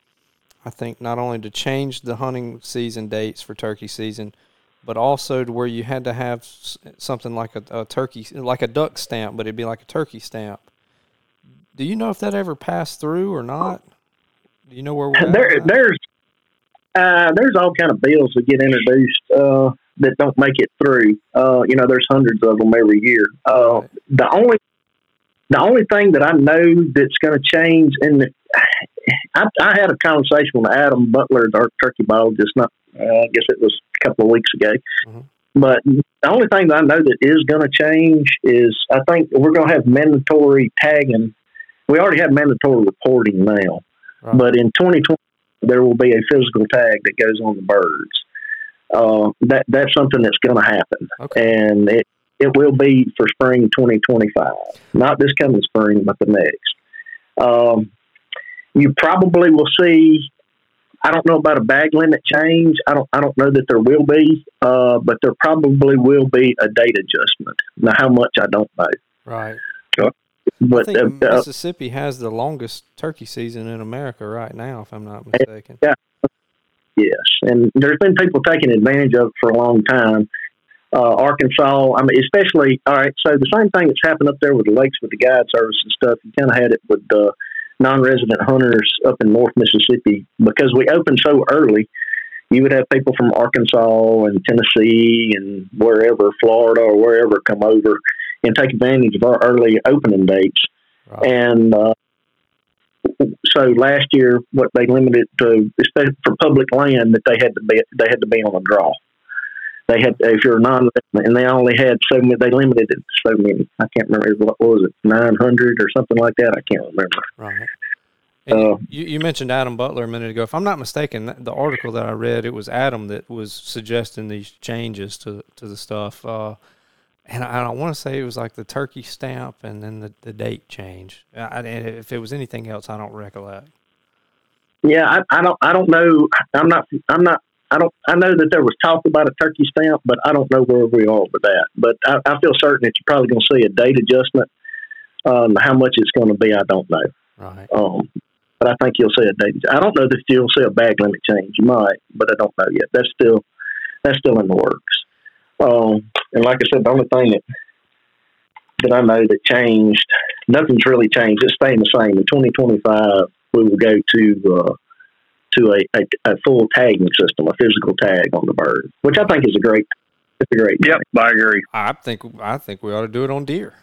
[SPEAKER 1] I think not only to change the hunting season dates for turkey season, but also to where you had to have something like a, a turkey, like a duck stamp, but it'd be like a turkey stamp. Do you know if that ever passed through or not? Do you know where we're at
[SPEAKER 3] there, there's uh, there's all kind of bills that get introduced uh, that don't make it through. Uh, you know, there's hundreds of them every year. Uh,
[SPEAKER 1] Right.
[SPEAKER 3] The only the only thing that I know that's going to change, and I, I had a conversation with Adam Butler, our turkey biologist, not uh, I guess it was a couple of weeks ago.
[SPEAKER 1] Mhm.
[SPEAKER 3] But the only thing that I know that is going to change is I think we're going to have mandatory tagging. We already have mandatory reporting now.
[SPEAKER 1] Right.
[SPEAKER 3] But in 2020, there will be a physical tag that goes on the birds. Uh, that that's something that's going to happen,
[SPEAKER 1] Okay.
[SPEAKER 3] and it it will be for spring 2025, not this coming spring, but the next. Um, you probably will see. I don't know about a bag limit change. I don't. I don't know that there will be, uh, but there probably will be a date adjustment. Now, how much I don't know.
[SPEAKER 1] Right.
[SPEAKER 3] But
[SPEAKER 1] I think
[SPEAKER 3] uh, uh,
[SPEAKER 1] Mississippi has the longest turkey season in America right now, if I'm not mistaken. Yeah.
[SPEAKER 3] Yes, and there's been people taking advantage of it for a long time. Uh, Arkansas, I mean, especially all right. So the same thing that's happened up there with the lakes with the guide service and stuff. You kind of had it with uh, non-resident hunters up in North Mississippi because we opened so early. You would have people from Arkansas and Tennessee and wherever, Florida or wherever, come over and take advantage of our early opening dates. And uh, so last year, what they limited to, especially for public land, that they had to be they had to be on a draw. They had if you're a non and they only had so many. They limited it to so many. I can't remember what was it, nine hundred or something like that. I can't remember.
[SPEAKER 1] Right.
[SPEAKER 3] Uh,
[SPEAKER 1] you, you mentioned Adam Butler a minute ago. If I'm not mistaken, the article that I read, it was Adam that was suggesting these changes to to the stuff. Uh, and I, I don't want to say it was like the turkey stamp and then the, the date change. I, I- and if it was anything else, I don't recollect.
[SPEAKER 3] Yeah, I, I don't. I don't know. I'm not. I'm not. I don't. I know that there was talk about a turkey stamp, but I don't know where we are with that. But I, I feel certain that you're probably going to see a date adjustment. Um, how much it's going to be, I don't know.
[SPEAKER 1] Right.
[SPEAKER 3] Um, but I think you'll see a date. I don't know that you'll see a bag limit change. You might, but I don't know yet. That's still that's still in the works. Um, and like I said, the only thing that that I know that changed, nothing's really changed. It's staying the same. In 2025, we will go to uh, to a, a, a full tagging system, a physical tag on the bird, which I think is a great. It's a great.
[SPEAKER 5] Yep, I agree.
[SPEAKER 1] I think I think we ought to do it on deer.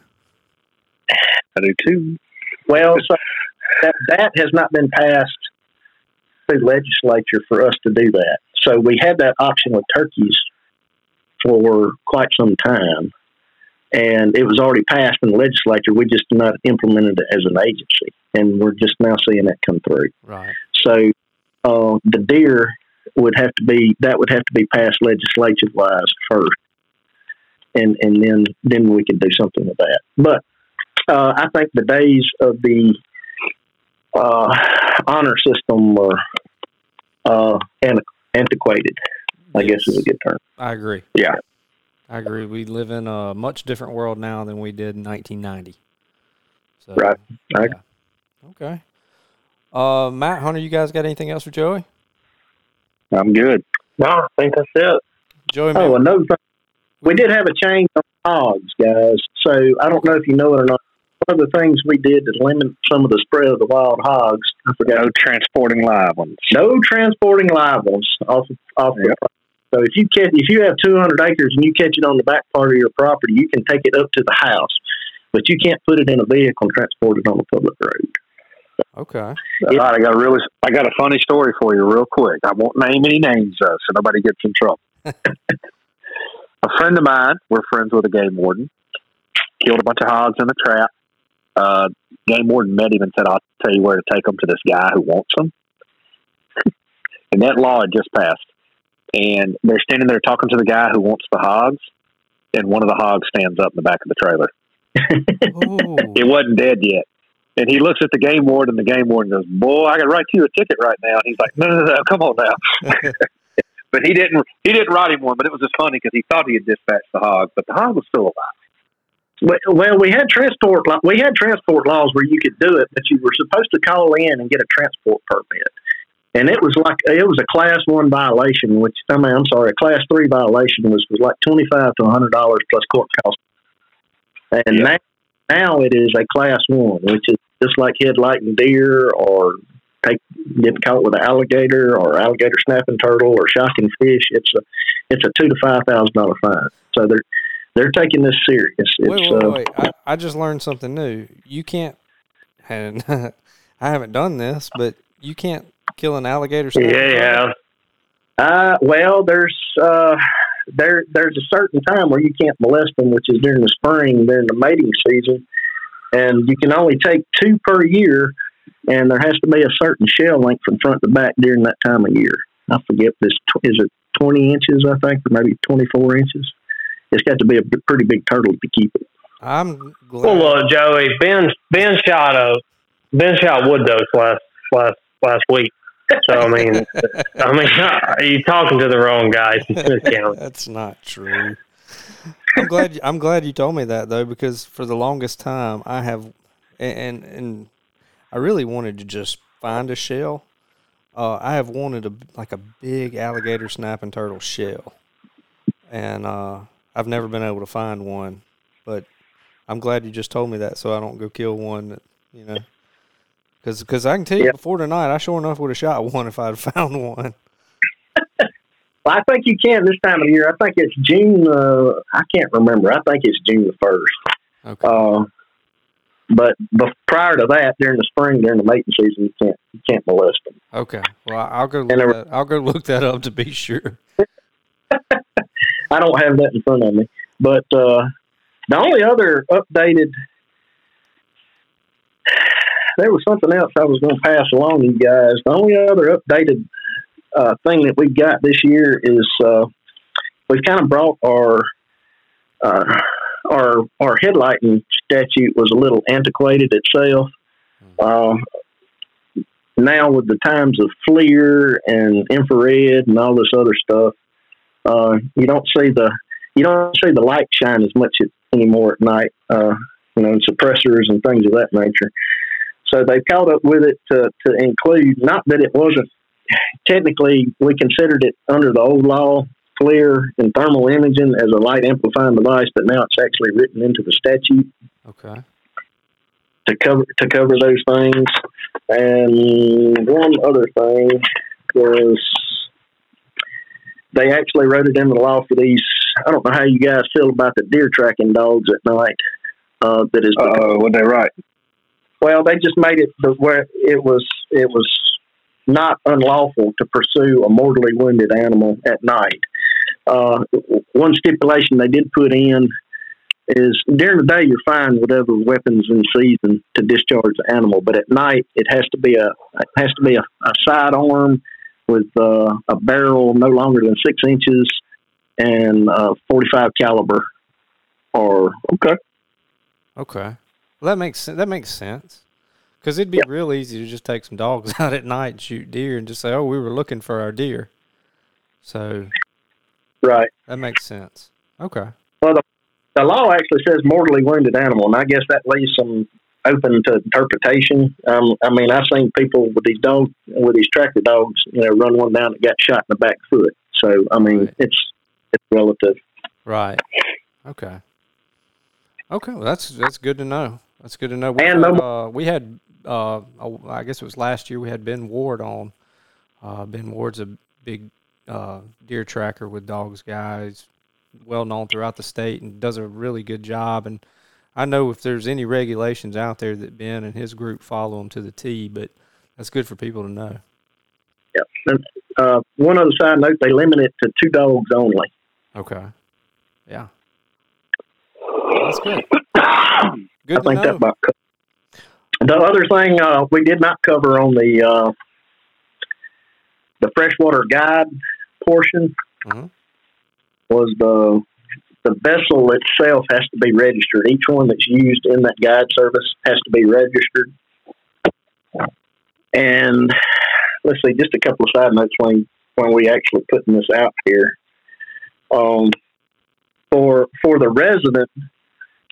[SPEAKER 5] I do too.
[SPEAKER 3] Well, so that that has not been passed through legislature for us to do that. So we had that option with turkeys for quite some time, and it was already passed in the legislature. We just not implemented it as an agency, and we're just now seeing that come through.
[SPEAKER 1] Right.
[SPEAKER 3] So uh, the deer would have to be that would have to be passed legislative wise first, and and then then we could do something with that. But uh, I think the days of the uh, honor system are uh, antiquated. I guess is a good term.
[SPEAKER 1] I agree.
[SPEAKER 3] Yeah.
[SPEAKER 1] I agree. We live in a much different world now than we did in 1990. So,
[SPEAKER 3] Right. I-
[SPEAKER 1] yeah. Okay. Uh, Matt Hunter, you guys got anything else for Joey?
[SPEAKER 5] I'm good.
[SPEAKER 4] No, I think that's it.
[SPEAKER 1] Joey,
[SPEAKER 3] Oh,
[SPEAKER 1] man,
[SPEAKER 3] another thing, we did have a change on hogs, guys. So I don't know if you know it or not. One of the things we did to limit some of the spread of the wild hogs, I forgot
[SPEAKER 5] No transporting live ones.
[SPEAKER 3] no transporting live ones off off
[SPEAKER 5] Yep.
[SPEAKER 3] property. So if you catch if you have two hundred acres and you catch it on the back part of your property, you can take it up to the house, but you can't put it in a vehicle and transport it on a public road.
[SPEAKER 1] okay.
[SPEAKER 5] All right, I got a really, I got a funny story for you, real quick. I won't name any names, though, so nobody gets in trouble. [LAUGHS] a friend of mine, we're friends with a game warden, killed a bunch of hogs in a trap. Uh, game warden met him and said, "I'll tell you where to take them to this guy who wants them." [LAUGHS] and that law had just passed, and they're standing there talking to the guy who wants the hogs, and one of the hogs stands up in the back of the trailer. [LAUGHS] It wasn't dead yet. And he looks at the game warden, and the game warden goes, "Boy, I can write you a ticket right now." And he's like, "No, no, no, come on now." [LAUGHS] but he didn't. He didn't write him one. But it was just funny because he thought he had dispatched the hog, but the hog was still alive.
[SPEAKER 3] Well- Well, we had transport law- we had transport laws where you could do it, but you were supposed to call in and get a transport permit, and it was like it was a class one violation, which I mean I'm sorry, a class three violation was, was like twenty five to hundred dollars plus court costs, and
[SPEAKER 5] Yeah.
[SPEAKER 3] now now it is a class one, which is just like headlighting deer or take getting caught with an alligator or alligator snapping turtle or shocking fish. It's a it's a two to five thousand dollar fine. So they're they're taking this serious. It's,
[SPEAKER 1] Wait, wait,
[SPEAKER 3] uh,
[SPEAKER 1] wait. I, I just learned something new. You can't, and [LAUGHS] I haven't done this, but you can't kill an alligator.
[SPEAKER 4] Yeah,
[SPEAKER 1] snapping.
[SPEAKER 3] Uh, well, there's uh, there there's a certain time where you can't molest them, which is during the spring, during the mating season, and you can only take two per year, and there has to be a certain shell length from front to back during that time of year. I forget this tw- is it twenty inches, I think, or maybe twenty four inches. It's got to be a b- pretty big turtle to keep it.
[SPEAKER 1] I'm glad.
[SPEAKER 4] Well, look, Joey, Ben Ben shot a Ben shot wood dose last last last week. So I mean, I mean, [LAUGHS] you're talking to the wrong guys.
[SPEAKER 1] That's not true. I'm glad. I'm glad you told me that though, because for the longest time I have, and and I really wanted to just find a shell. Uh, I have wanted a like a big alligator snapping turtle shell, and uh, I've never been able to find one. But I'm glad you just told me that, so I don't go kill one. That you know, because cause I can tell you
[SPEAKER 3] Yeah.
[SPEAKER 1] before tonight, I sure enough would have shot one if I'd [LAUGHS] found one. [LAUGHS]
[SPEAKER 3] Well, I think you can this time of year. I think it's June. Uh, I can't remember. I think it's June the first.
[SPEAKER 1] Okay.
[SPEAKER 3] Uh, but, but prior to that, during the spring, during the mating season, you can't you can't molest them.
[SPEAKER 1] Okay. Well, I'll go. Look that, I'll go look that up to be sure. [LAUGHS]
[SPEAKER 3] I don't have that in front of me. But uh, the only other updated, there was something else I was going to pass along to you guys. The only other updated uh, thing that we've got this year is uh, we've kind of brought our uh, our our headlighting statute was a little antiquated itself. Um, now with the times of FLIR and infrared and all this other stuff, uh, you don't see the you don't see the light shine as much anymore at night. Uh, you know, and suppressors and things of that nature. So they caught up with it to, to include not that it wasn't technically we considered it under the old law FLIR and thermal imaging as a light amplifying device, but now it's actually written into the statute
[SPEAKER 1] Okay.
[SPEAKER 3] to cover to cover those things. And one other thing was they actually wrote it into the law for these. I don't know how you guys feel about the deer tracking dogs at night. Uh, that is,
[SPEAKER 5] Uh, what they write?
[SPEAKER 3] Well, they just made it the where it was it was not unlawful to pursue a mortally wounded animal at night. Uh, one stipulation they did put in is during the day you're fine with whatever weapons in season to discharge the animal, but at night it has to be a it has to be a, a sidearm with uh, a barrel no longer than six inches and uh, 45 caliber. Or
[SPEAKER 5] Okay.
[SPEAKER 1] Okay. Well, that makes that makes sense. Because it'd be real easy to just take some dogs [LAUGHS] out at night and shoot deer and just say, "Oh, we were looking for our deer." So
[SPEAKER 3] right.
[SPEAKER 1] that makes sense. Okay.
[SPEAKER 3] Well the law actually says mortally wounded animal, and I guess that leaves some open to interpretation. Um, I mean, I've seen people with these dogs, with these tractor dogs, you know, run one down that got shot in the back foot. So, I mean,
[SPEAKER 1] Right.
[SPEAKER 3] it's it's relative.
[SPEAKER 1] Right. Okay. Okay. Well, that's that's good to know. That's good to know. We
[SPEAKER 3] And
[SPEAKER 1] had, uh, we had uh, oh, I guess it was last year. We had Ben Ward on. Uh, ben Ward's a big uh, deer tracker with dogs guys, well known throughout the state, and does a really good job. And I know if there's any regulations out there that Ben and his group follow them to the T, but that's good for people to know.
[SPEAKER 3] Uh, one other side note: they limit it to two dogs only.
[SPEAKER 1] Okay. Yeah. That's good. Good
[SPEAKER 3] I think
[SPEAKER 1] know.
[SPEAKER 3] that about. The other thing uh, we did not cover on the uh, the freshwater guide portion
[SPEAKER 1] Mhm.
[SPEAKER 3] was the the vessel itself has to be registered. Each one that's used in that guide service has to be registered. And let's see, just a couple of side notes when when we actually putting this out here. Um, for for the resident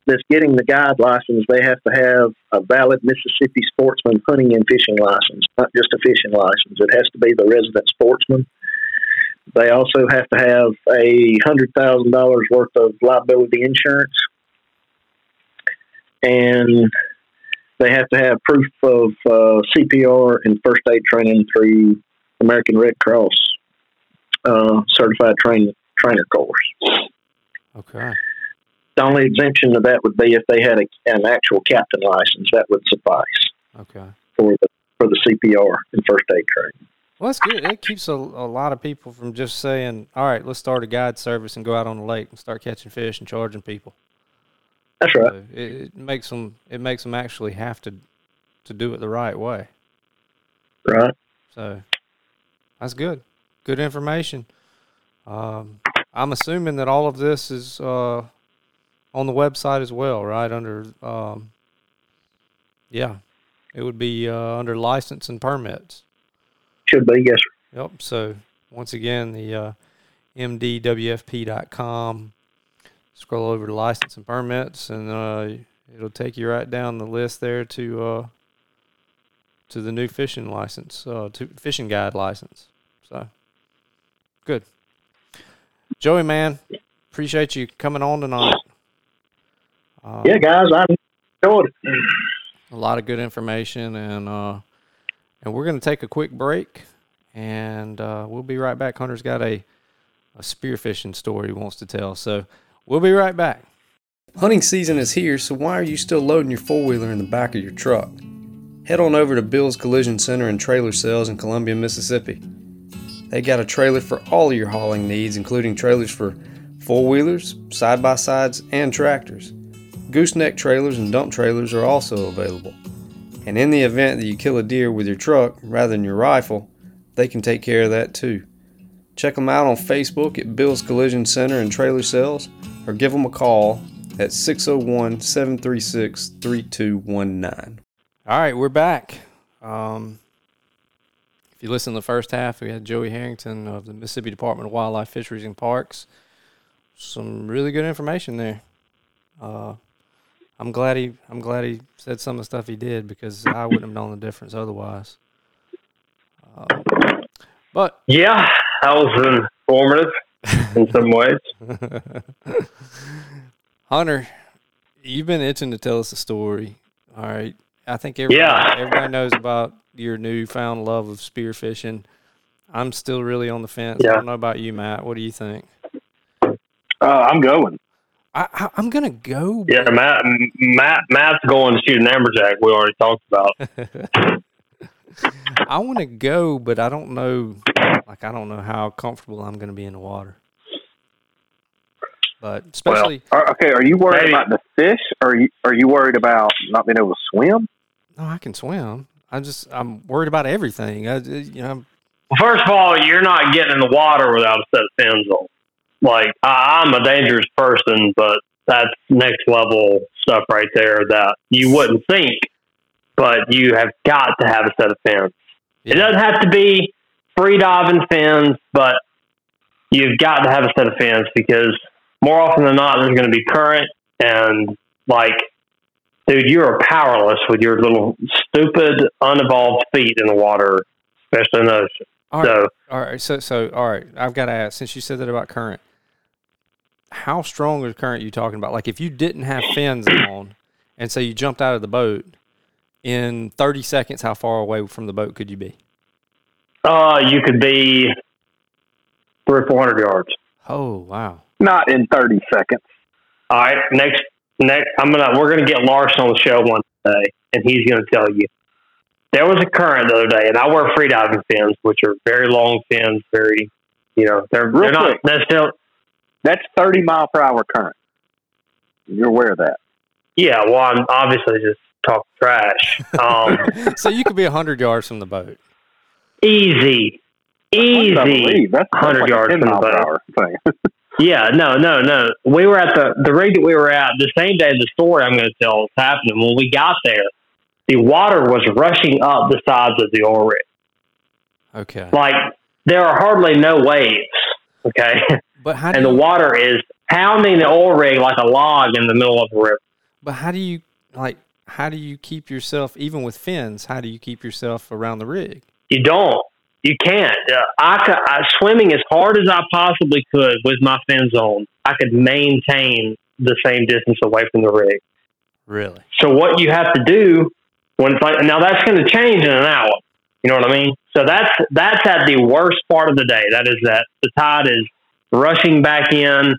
[SPEAKER 3] that's getting the guide license, they have to have a valid Mississippi sportsman hunting and fishing license, not just a fishing license. It has to be the resident sportsman. They also have to have a hundred thousand dollars worth of liability insurance, and they have to have proof of uh, CPR and first aid training through American Red Cross uh, certified train, trainer course.
[SPEAKER 1] Okay.
[SPEAKER 3] The only exemption to that would be if they had a, an actual captain license. That would suffice
[SPEAKER 1] Okay.
[SPEAKER 3] for the for the CPR and first aid training.
[SPEAKER 1] Well, that's good. It keeps a, a lot of people from just saying, "All right, let's start a guide service and go out on the lake and start catching fish and charging people."
[SPEAKER 3] That's right.
[SPEAKER 1] So it, it makes them it makes them actually have to to do it the right way.
[SPEAKER 3] Right.
[SPEAKER 1] So that's good. Good information. Um, I'm assuming that all of this is uh, on the website as well, right? Under um, yeah, it would be uh, under license and permits.
[SPEAKER 3] Should be yes. Sir.
[SPEAKER 1] Yep. So once again, the uh, mdwfp.com. Scroll over to license and permits, and uh, it'll take you right down the list there to uh, to the new fishing license, uh, to fishing guide license. So good, Joey, man. Appreciate you coming on tonight. Uh,
[SPEAKER 3] Yeah, guys, I enjoyed it.
[SPEAKER 1] a lot of good information and uh and we're going to take a quick break and uh we'll be right back. Hunter's got a a spearfishing story he wants to tell so we'll be right back. Hunting season is here so why are you still loading your four-wheeler in the back of your truck? Head on over to Beal's collision center and trailer sales in columbia mississippi. They got a trailer for all of your hauling needs including trailers for four-wheelers side-by-sides and tractors Gooseneck trailers and dump trailers are also available. And in the event that you kill a deer with your truck rather than your rifle, they can take care of that too. Check them out on Facebook at Beal's Collision Center and Trailer Sales or give them a call at 601 736 3219. All right, we're back. Um, if you listen to the first half, we had Joey Herrington of the Mississippi Department of Wildlife, Fisheries, and Parks. Some really good information there. Uh, I'm glad he I'm glad he said some of the stuff he did because I wouldn't have known the difference otherwise. Uh, but
[SPEAKER 4] Yeah, that was informative in some [LAUGHS] ways.
[SPEAKER 1] Hunter, you've been itching to tell us a story. All right, I think everybody,
[SPEAKER 4] Yeah.
[SPEAKER 1] everybody knows about your newfound love of spearfishing. I'm still really on the fence. I don't know about you, Matt. What do you think?
[SPEAKER 5] Uh, I'm going.
[SPEAKER 1] I, I I'm gonna go.
[SPEAKER 4] Yeah, Matt, Matt, Matt's going to shoot an amberjack. We already talked about. [LAUGHS]
[SPEAKER 1] I want to go, but I don't know. Like I don't know how comfortable I'm going to be in the water. But especially,
[SPEAKER 5] Are, okay, are you worried
[SPEAKER 4] Maybe.
[SPEAKER 5] about the fish, or are you, are you worried about not being able to swim?
[SPEAKER 1] no, I can swim. I just I'm worried about everything. I, you know,
[SPEAKER 4] Well, first of all, you're not getting in the water without a set of fins on. Like I, I'm a dangerous person, but that's next level stuff right there that you wouldn't think, but you have got to have a set of fins. It doesn't have to be free diving fins, but you've got to have a set of fins because more often than not, there's going to be current and like, dude, you are powerless with your little stupid, unevolved feet in the water, especially in the ocean.
[SPEAKER 1] All right,
[SPEAKER 4] So
[SPEAKER 1] all right. So so all right. I've got to ask since you said that about current. How strong is current you talking about? Like if you didn't have fins [CLEARS THROAT] on, and so you jumped out of the boat in 30 seconds, how far away from the boat could you be?
[SPEAKER 4] uh, you could be three or four hundred yards.
[SPEAKER 1] Oh wow.
[SPEAKER 5] Not in 30 seconds.
[SPEAKER 4] All right, next, next, I'm gonna we're gonna get Larson on the show one day, and he's gonna tell you. There was a current the other day, and I wear freediving fins, which are very long fins, very, you know, they're
[SPEAKER 5] Real
[SPEAKER 4] they're not
[SPEAKER 5] quick.
[SPEAKER 4] necessarily.
[SPEAKER 5] That's 30 mile per hour current. You're aware of that.
[SPEAKER 4] Yeah, well, I'm obviously just talking trash. Um, [LAUGHS]
[SPEAKER 1] so you could be 100 yards from the boat.
[SPEAKER 4] easy, easy.
[SPEAKER 5] that's, that's
[SPEAKER 4] 100
[SPEAKER 5] like a
[SPEAKER 4] yards
[SPEAKER 5] 10
[SPEAKER 4] from the
[SPEAKER 5] mile per
[SPEAKER 4] boat.
[SPEAKER 5] hour thing. [LAUGHS]
[SPEAKER 4] Yeah, no, no, no. We were at the the rig that we were at the same day. The story I'm going to tell was happening. When we got there, the water was rushing up the sides of the oil rig.
[SPEAKER 1] Okay.
[SPEAKER 4] Like there are hardly no waves. Okay, [LAUGHS]
[SPEAKER 1] But how
[SPEAKER 4] and the water is pounding the oil rig like a log in the middle of the river.
[SPEAKER 1] but how do you like how do you keep yourself even with fins? How do you keep yourself around the rig?
[SPEAKER 4] You don't. You can't. Uh, I, could, I swimming as hard as I possibly could with my fins on. I could maintain the same distance away from the rig.
[SPEAKER 1] Really?
[SPEAKER 4] So what you have to do when it's like now that's going to change in an hour. You know what I mean? So that's that's at the worst part of the day. That is that the tide is rushing back in,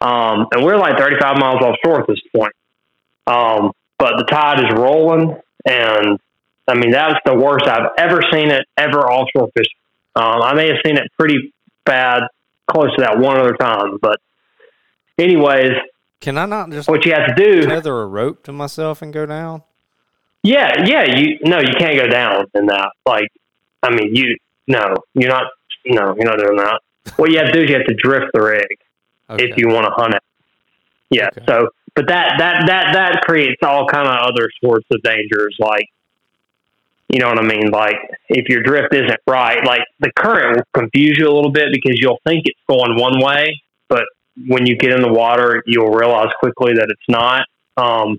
[SPEAKER 4] um, and we're like 35 miles offshore at this point. Um, but the tide is rolling, and I mean that's the worst I've ever seen it ever offshore fishing. Um, I may have seen it pretty bad close to that one other time, but anyways,
[SPEAKER 1] Can I not just
[SPEAKER 4] what you have to do
[SPEAKER 1] tether a rope to myself and go down?
[SPEAKER 4] Yeah, yeah. You no, you can't go down in that. Like, I mean, you no, you're not. No, you're not doing that. What you have to do is you have to drift the rig
[SPEAKER 1] Okay.
[SPEAKER 4] if you want to hunt it. Yeah.
[SPEAKER 1] Okay.
[SPEAKER 4] So, but that that that that creates all kind of other sorts of dangers. Like, you know what I mean? Like, if your drift isn't right, like the current will confuse you a little bit because you'll think it's going one way, but when you get in the water, you'll realize quickly that it's not. Um,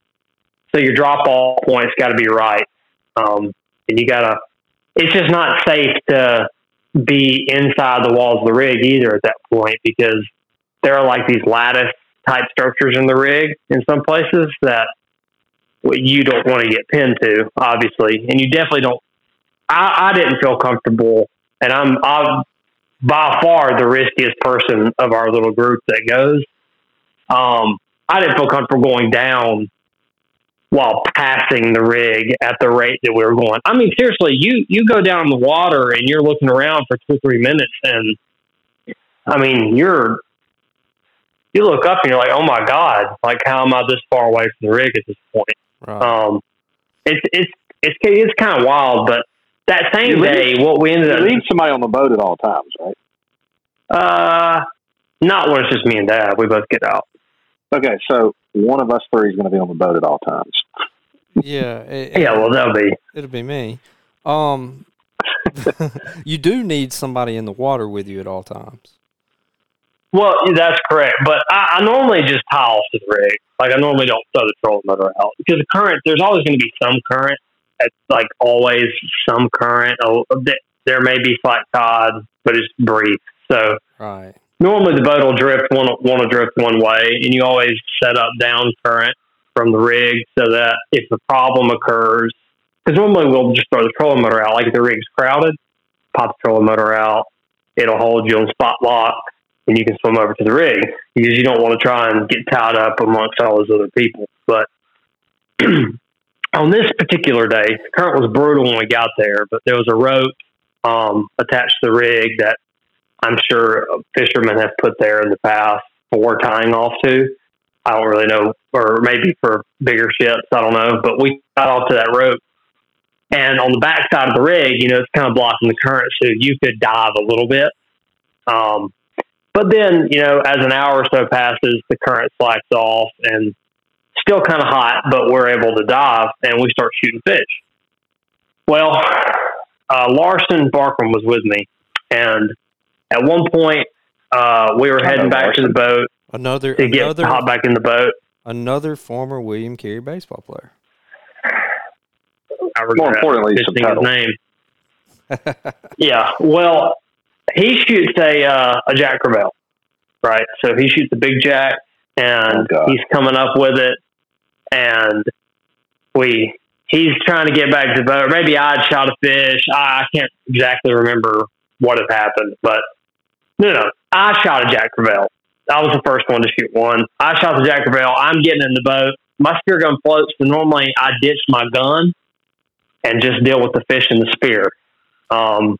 [SPEAKER 4] so your drop off point's got to be right, um, and you gotta. It's just not safe to be inside the walls of the rig either at that point because there are like these lattice type structures in the rig in some places that you don't want to get pinned to, obviously, and you definitely don't. I, I didn't feel comfortable, and I'm I'm by far the riskiest person of our little group that goes. Um, I didn't feel comfortable going down while passing the rig at the rate that we were going. I mean, seriously, you you go down the water and you're looking around for two three minutes, and I mean, you're you look up and you're like, oh my god, like how am I this far away from the rig at this point?
[SPEAKER 1] Right.
[SPEAKER 4] Um, it's it's it's it's kind of wild, but that same
[SPEAKER 5] You leave-
[SPEAKER 4] day, what we ended
[SPEAKER 5] You
[SPEAKER 4] up
[SPEAKER 5] leave somebody on the boat at all times, right?
[SPEAKER 4] uh, not when it's just me and Dad. We both get out.
[SPEAKER 5] Okay, so one of us three is going to be on the boat at all times.
[SPEAKER 1] yeah. It,
[SPEAKER 4] Yeah, well, that'll be
[SPEAKER 1] it'll be me. Um, [LAUGHS] you do need somebody in the water with you at all times.
[SPEAKER 4] Well, that's correct. But I, I normally just tie off to the rig. Like I normally don't throw the trolling motor out because the current. There's always going to be some current. It's like always some current. Oh, There may be flat tide, but it's brief. So
[SPEAKER 1] Right.
[SPEAKER 4] Normally the boat will drift one want to drift one way, and you always set up down current from the rig so that if a problem occurs, because normally we'll just throw the trolling motor out. Like if the rig's crowded, pop the trolling motor out. It'll hold you on spot lock, and you can swim over to the rig because you don't want to try and get tied up amongst all those other people. But [CLEARS THROAT] on this particular day, the current was brutal when we got there, but there was a rope um, attached to the rig that I'm sure fishermen have put there in the past for tying off to. I don't really know, or maybe for bigger ships, I don't know. But we got off to that rope, and on the back side of the rig, you know, it's kind of blocking the current, so you could dive a little bit. Um, but then, you know, as an hour or so passes, the current slacks off, and still kind of hot, but we're able to dive, and we start shooting fish. Well, uh, Larson Barkman was with me, and at one point, uh, we were heading back to the boat
[SPEAKER 1] Another
[SPEAKER 4] to get
[SPEAKER 1] another
[SPEAKER 4] hop back in the boat.
[SPEAKER 1] another former William Carey baseball player.
[SPEAKER 4] I
[SPEAKER 5] More importantly, some
[SPEAKER 4] his name. [LAUGHS] yeah, well, he shoots a uh, a Jack Crevalle, right? So he shoots a big Jack, and
[SPEAKER 5] Oh,
[SPEAKER 4] he's coming up with it, and we he's trying to get back to the boat. Maybe I'd shot a fish. I, I can't exactly remember what had happened, but no, no, I shot a Jack Crevalle. I was the first one to shoot one. I shot the Jack Crevalle. I'm getting in the boat. My spear gun floats, so normally I ditch my gun and just deal with the fish and the spear. Um,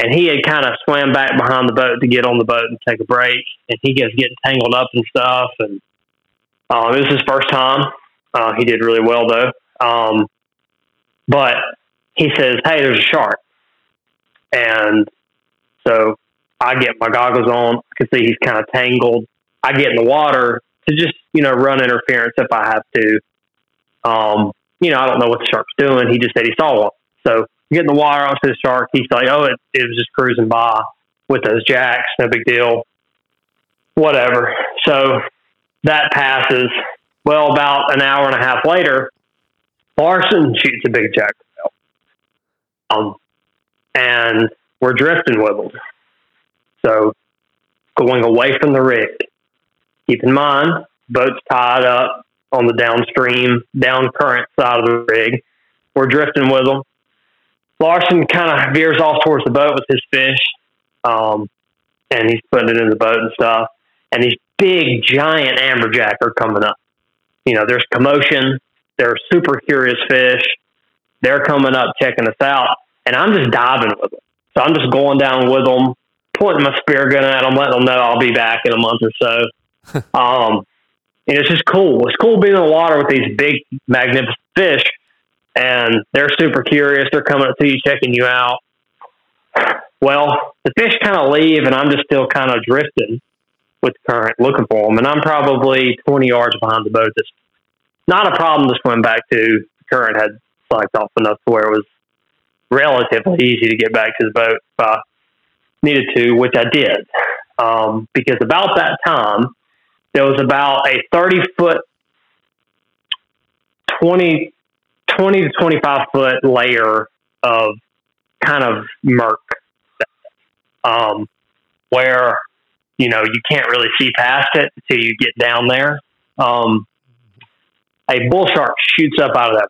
[SPEAKER 4] and he had kind of swam back behind the boat to get on the boat and take a break, and he gets getting tangled up and stuff. And um, it was his first time. Uh, he did really well though. Um, but he says, "Hey, there's a shark," and so I get my goggles on. I can see he's kind of tangled. I get in the water to just, you know, run interference if I have to. Um, you know, I don't know what the shark's doing. He just said he saw one. So get in the water, onto the shark. He's like, oh, it, it was just cruising by with those jacks. No big deal. Whatever. So that passes. Well, about an hour and a half later, Larson shoots a big jack. Um, and we're drifting with them. So going away from the rig. Keep in mind, boat's tied up on the downstream, down current side of the rig. We're drifting with them. Larson kind of veers off towards the boat with his fish, um, and he's putting it in the boat and stuff. And these big, giant amberjack are coming up. You know, there's commotion. They're super curious fish. They're coming up, checking us out, and I'm just diving with them. So I'm just going down with them, pointing my spear gun at them, letting them know I'll be back in a month or so. [LAUGHS] um, and it's just cool. It's cool being in the water with these big, magnificent fish, and they're super curious. They're coming up to you, checking you out. Well, the fish kind of leave, and I'm just still kind of drifting with the current, looking for them. And I'm probably 20 yards behind the boat. That's not a problem to swim back to. The current had slacked off enough to where it was relatively easy to get back to the boat if I needed to, which I did. Um, because about that time, there was about a 30 foot, 20, 20 to 25 foot layer of kind of murk um, where, you know, you can't really see past it until you get down there. Um, a bull shark shoots up out of that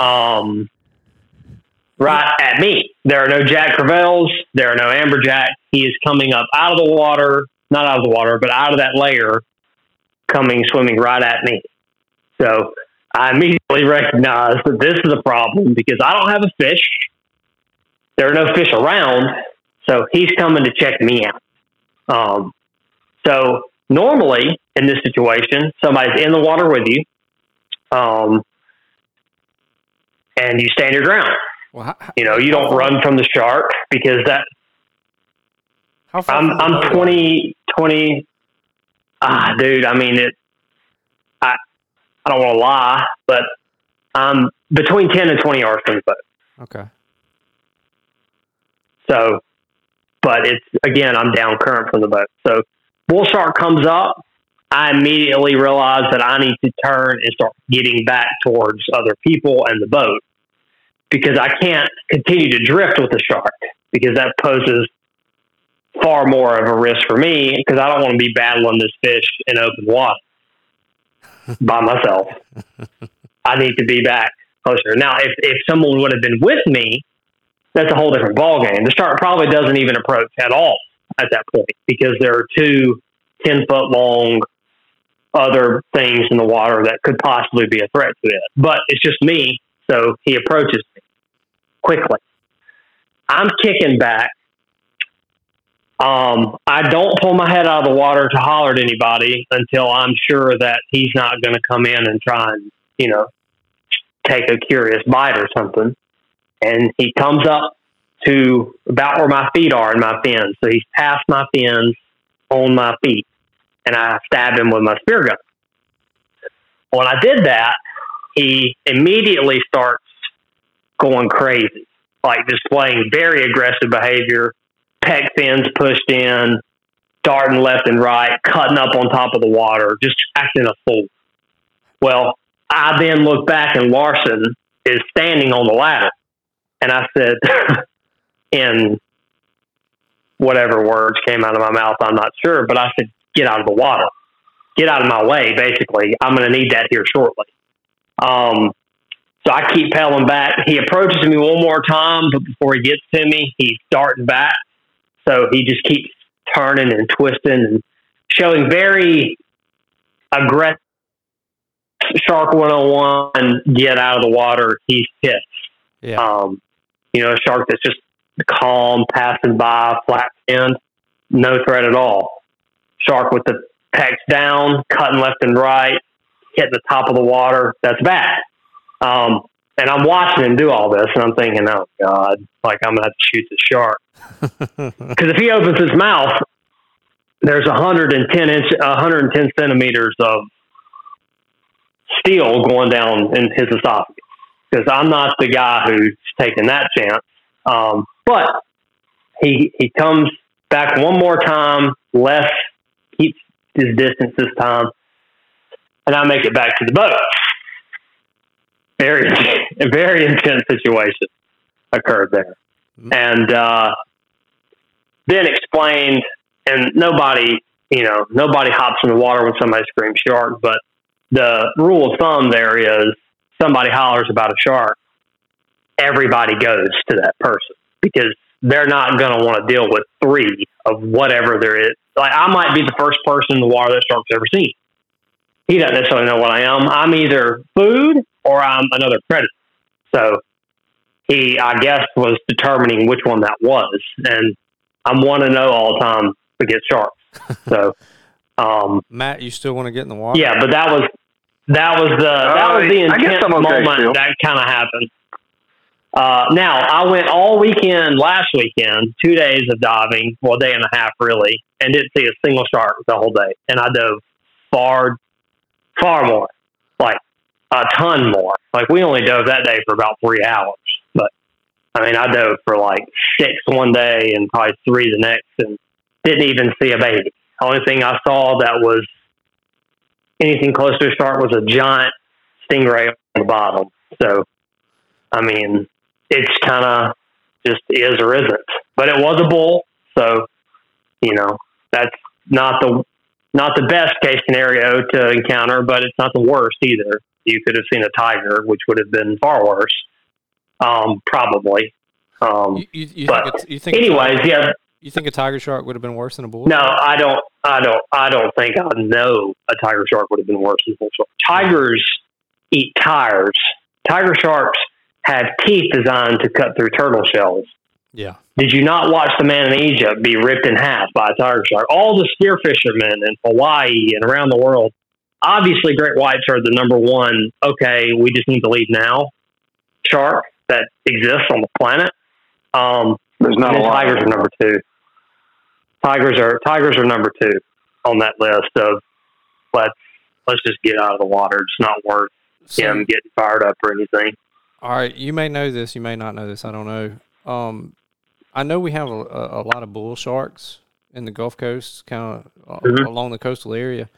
[SPEAKER 4] um, right at me. There are no Jack Crevalles. There are no Amberjack. He is coming up out of the water, not out of the water, but out of that layer, coming swimming right at me. So I immediately recognize that this is a problem because I don't have a fish. There are no fish around, so he's coming to check me out. Um, so normally in this situation, somebody's in the water with you, um, and you stand your ground.
[SPEAKER 1] Well, how,
[SPEAKER 4] You know, you don't run from the shark because that
[SPEAKER 1] how far
[SPEAKER 4] I'm I'm
[SPEAKER 1] boat
[SPEAKER 4] 20 20 ah dude, I mean it I I don't want to lie, but I'm between 10 and 20 yards from the boat.
[SPEAKER 1] Okay.
[SPEAKER 4] So but it's again, I'm down current from the boat. So bull shark comes up, I immediately realize that I need to turn and start getting back towards other people and the boat because I can't continue to drift with the shark because that poses far more of a risk for me because I don't want to be battling this fish in open water by myself. I need to be back closer. Now, if, if someone would have been with me, that's a whole different ballgame. The shark probably doesn't even approach at all at that point because there are two 10 foot long other things in the water that could possibly be a threat to it. But it's just me, so he approaches quickly. I'm kicking back. Um, I don't pull my head out of the water to holler at anybody until I'm sure that he's not going to come in and try and, you know, take a curious bite or something. And he comes up to about where my feet are in my fins. So he's past my fins on my feet. And I stab him with my spear gun. When I did that, he immediately starts going crazy, like displaying very aggressive behavior, pec fins pushed in, darting left and right, cutting up on top of the water, just acting a fool. Well, I then look back and Larson is standing on the ladder. And I said, [LAUGHS] in whatever words came out of my mouth, I'm not sure, but I said, get out of the water. Get out of my way, basically. I'm going to need that here shortly. Um, so I keep pedaling back. He approaches me one more time, but before he gets to me, he's darting back. So he just keeps turning and twisting and showing very aggressive shark 101 get out of the water. He's pissed.
[SPEAKER 1] Yeah.
[SPEAKER 4] Um, you know, a shark that's just calm, passing by, flat end, no threat at all. Shark with the pecs down, cutting left and right, hitting the top of the water, that's bad. Um, and I'm watching him do all this, and I'm thinking, oh god, like I'm gonna have to shoot the shark [LAUGHS] because if he opens his mouth, there's 110 inch, 110 centimeters of steel going down in his esophagus. Because I'm not the guy who's taking that chance. Um, but he he comes back one more time, less keeps his distance this time, and I make it back to the boat. Very, a [LAUGHS] very intense situation occurred there, and uh, then explained, and nobody, you know, nobody hops in the water when somebody screams shark, but the rule of thumb there is somebody hollers about a shark, everybody goes to that person because they're not going to want to deal with three of whatever there is. Like I might be the first person in the water that shark's ever seen. He doesn't necessarily know what I am. I'm either food or I'm another predator. So he, I guess, was determining which one that was, and I'm one to know all the time against sharks. So, [LAUGHS] um,
[SPEAKER 1] Matt, you still want to get in the water?
[SPEAKER 4] yeah, but that was that was the that was the
[SPEAKER 5] I guess
[SPEAKER 4] intense
[SPEAKER 5] I'm okay
[SPEAKER 4] moment
[SPEAKER 5] still.
[SPEAKER 4] that kind of happened. Uh, now I went all weekend last weekend, two days of diving, well, a day and a half really, and didn't see a single shark the whole day. And I dove far, far more, like a ton more. Like we only dove that day for about three hours, but I mean I dove for like six one day and probably three the next, and didn't even see a baby. The only thing I saw that was anything close to a shark was a giant stingray on the bottom. So, I mean, it's kind of just is or isn't. But it was a bull, so you know that's not the not the best case scenario to encounter, but it's not the worst either. You could have seen a tiger, which would have been far worse, um, probably. Um,
[SPEAKER 1] You, you, you
[SPEAKER 4] but
[SPEAKER 1] think, you think
[SPEAKER 4] anyways, yeah,
[SPEAKER 1] you think a tiger shark would have been worse than a bull?
[SPEAKER 4] no, I don't. I don't. I don't think I know a tiger shark would have been worse than a bull shark. Tigers eat tires. Tiger sharks have teeth designed to cut through turtle shells.
[SPEAKER 1] Yeah.
[SPEAKER 4] Did you not watch the man in Egypt be ripped in half by a tiger shark? All the spear fishermen in Hawaii and around the world. Obviously, great whites are the number one. Okay, we just need to leave now. Shark that exists on the planet. Um,
[SPEAKER 5] There's not a lot.
[SPEAKER 4] tigers are number two. Tigers are tigers are number two on that list of let's let's just get out of the water. It's not worth
[SPEAKER 1] So,
[SPEAKER 4] him getting fired up or anything.
[SPEAKER 1] all right, you may know this, you may not know this. I don't know. Um, I know we have a, a, a lot of bull sharks in the Gulf Coast, kind of uh,
[SPEAKER 4] Mhm.
[SPEAKER 1] along the coastal area.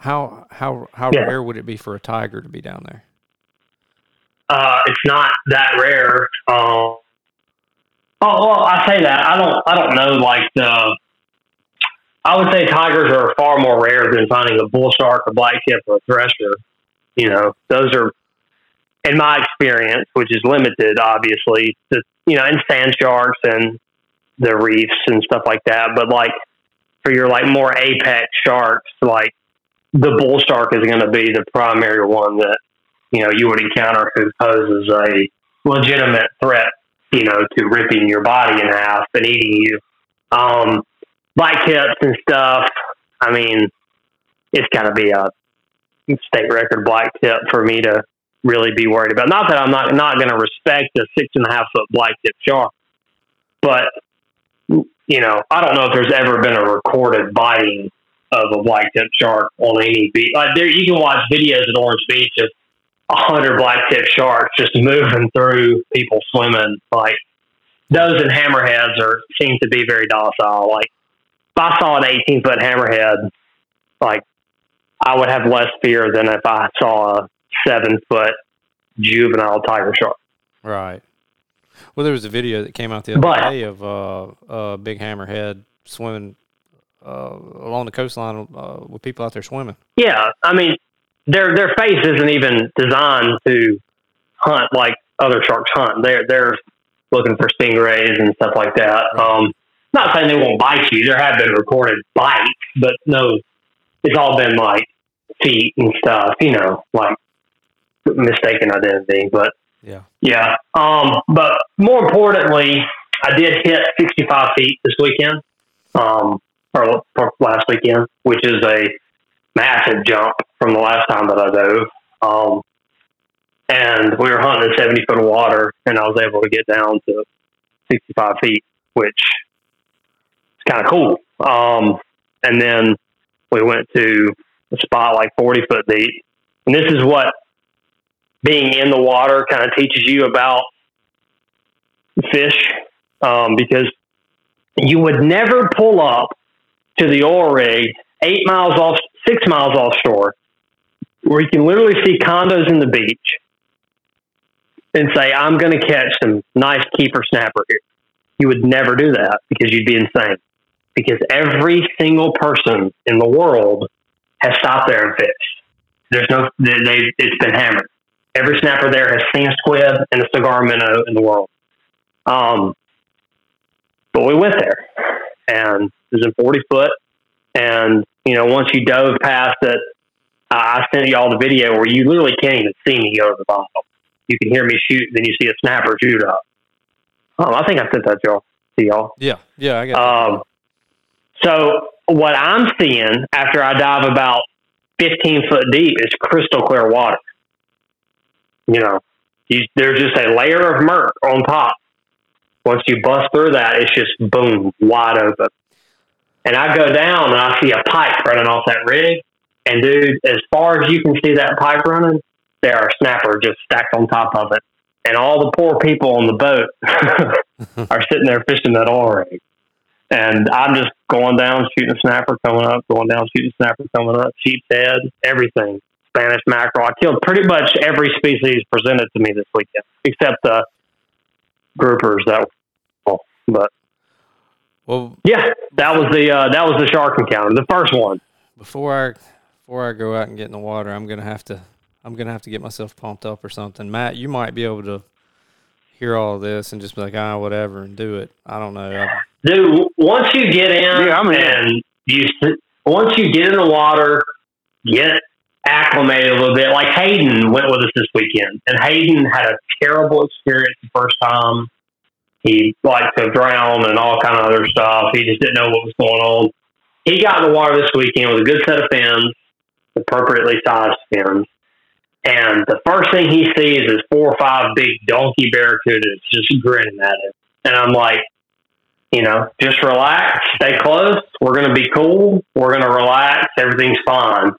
[SPEAKER 1] How how how
[SPEAKER 4] Yeah.
[SPEAKER 1] rare would it be for a tiger to be down there?
[SPEAKER 4] Uh, it's not that rare. Um, oh well, I say that I don't I don't know like the. I would say tigers are far more rare than finding a bull shark, a black tip, or a thresher. You know, those are, in my experience, which is limited, obviously, to, you know, and sand sharks and the reefs and stuff like that. But like for your like more apex sharks, like the bull shark is going to be the primary one that you know you would encounter who poses a legitimate threat, you know, to ripping your body in half and eating you. Um, black tips and stuff. I mean, it's got to be a state record black tip for me to really be worried about. Not that I'm not not going to respect a six and a half foot black tip shark, but you know, I don't know if there's ever been a recorded biting of a black tip shark on any beach. Like there, you can watch videos at Orange Beach of a hundred black tip sharks just moving through people swimming. Like those and hammerheads are seem to be very docile. Like if I saw an 18 foot hammerhead, like I would have less fear than if I saw a seven foot juvenile tiger shark.
[SPEAKER 1] Right. Well, there was a video that came out the other
[SPEAKER 4] But-
[SPEAKER 1] day of uh, a big hammerhead swimming uh, along the coastline uh, with people out there swimming.
[SPEAKER 4] Yeah, I mean, their their face isn't even designed to hunt like other sharks hunt. They're they're looking for stingrays and stuff like that. Um, not saying they won't bite you. There have been recorded bites, but no, it's all been like feet and stuff. You know, like mistaken identity. But
[SPEAKER 1] Yeah.
[SPEAKER 4] yeah. Um, but more importantly, I did hit 65 feet this weekend, um, or, or last weekend, which is a massive jump from the last time that I dove. Um, and we were hunting at 70 foot of water, and I was able to get down to 65 feet, which is kind of cool. Um, and then we went to a spot like 40 foot deep, and this is what being in the water kind of teaches you about fish, um, because you would never pull up to the oil rig eight miles off, six miles offshore, where you can literally see condos in the beach and say, I'm going to catch some nice keeper snapper here. You would never do that because you'd be insane. Because every single person in the world has stopped there and fished. There's no, they, they, it's been hammered. Every snapper there has seen a squid and a cigar minnow in the world. Um, but we went there and was in 40 foot. And, you know, once you dove past it, I sent you all the video where you literally can't even see me go to the bottom. You can hear me shoot, then you see a snapper shoot up. Um, I think I sent that to y'all. To y'all.
[SPEAKER 1] Yeah, yeah, I get.
[SPEAKER 4] Um, so what I'm seeing after I dive about 15 foot deep is crystal clear water. You know, you, there's just a layer of murk on top. Once you bust through that, it's just boom, wide open. And I go down and I see a pipe running off that rig. And dude, as far as you can see that pipe running, there are snapper just stacked on top of it. And all the poor people on the boat [LAUGHS] are sitting there fishing that oil rig. And I'm just going down, shooting a snapper coming up, going down, shooting a snapper coming up, sheep's head, everything. Spanish mackerel. I killed pretty much every species presented to me this weekend, except the groupers that were, but
[SPEAKER 1] well,
[SPEAKER 4] yeah, that was the uh, that was the shark encounter, the first one.
[SPEAKER 1] before I before I go out and get in the water, I'm gonna have to I'm gonna have to get myself pumped up or something. Matt, you might be able to hear all this and just be like, ah, whatever, and do it. I don't know. I,
[SPEAKER 4] Dude, once you get in
[SPEAKER 5] Yeah, I'm in.
[SPEAKER 4] and you once you get in the water, get acclimated a little bit. Like Hayden went with us this weekend, and Hayden had a terrible experience the first time. He liked to drown and all kind of other stuff. He just didn't know what was going on. He got in the water this weekend with a good set of fins, appropriately sized fins. And the first thing he sees is four or five big donkey barracudas just grinning at him. And I'm like, you know, just relax, stay close. We're going to be cool. We're going to relax. Everything's fine.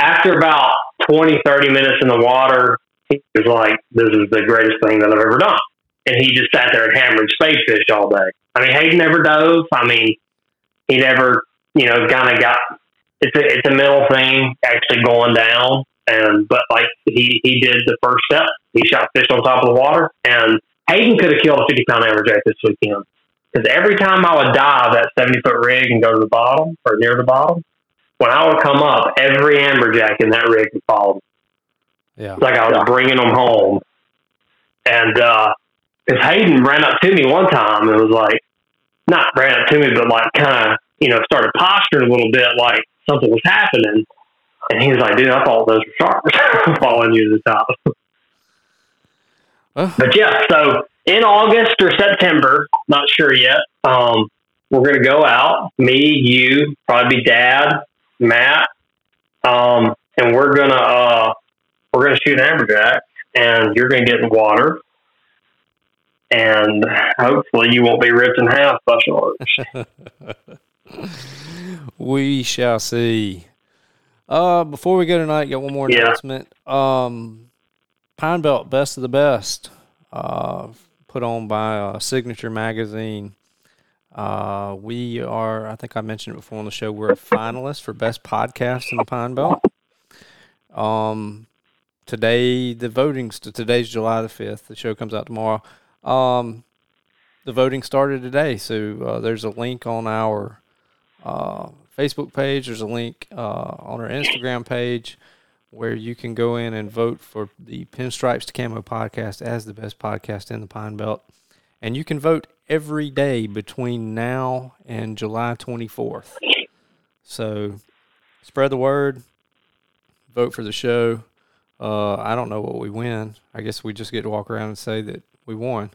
[SPEAKER 4] After about 20, 30 minutes in the water, he was like, this is the greatest thing that I've ever done. And he just sat there and hammered spadefish all day. I mean, Hayden never dove. I mean, he never, you know, kind of got, it's a, it's a mental thing actually going down. And, but like he, he did the first step. He shot fish on top of the water and Hayden could have killed a 50 pound amberjack this weekend. Because every time I would dive that 70 foot rig and go to the bottom or near the bottom, when I would come up, every amberjack in that rig would follow me.
[SPEAKER 1] yeah.
[SPEAKER 4] It's like I was bringing them home. And uh, because Hayden ran up to me one time and was like, not ran up to me, but like kind of, you know, started posturing a little bit like something was happening. And he was like, dude, I thought those were sharks following you to the top.
[SPEAKER 1] Oh.
[SPEAKER 4] But yeah, so in August or September, not sure yet, um, we're going to go out, me, you, probably Dad, Matt, um, and we're going to, uh, we're going to shoot an amberjack and you're going to get in water. And hopefully you won't be ripped in half by sharks. [LAUGHS]
[SPEAKER 1] We shall see. Uh, before we go tonight, got one more
[SPEAKER 4] Yeah.
[SPEAKER 1] announcement. Um, Pine Belt Best of the Best, uh, put on by uh, Signature Magazine. Uh, we are, I think I mentioned it before on the show, we're a finalist for Best Podcast in the Pine Belt. Um, today, the voting, st- today's July the 5th. The show comes out tomorrow. Um, the voting started today, so uh, there's a link on our uh, Facebook page. There's a link uh, on our Instagram page where you can go in and vote for the Pinstripes to Camo podcast as the best podcast in the Pine Belt. And you can vote every day between now and July 24th. So spread the word, vote for the show. Uh, I don't know what we win. I guess we just get to walk around and say that we won.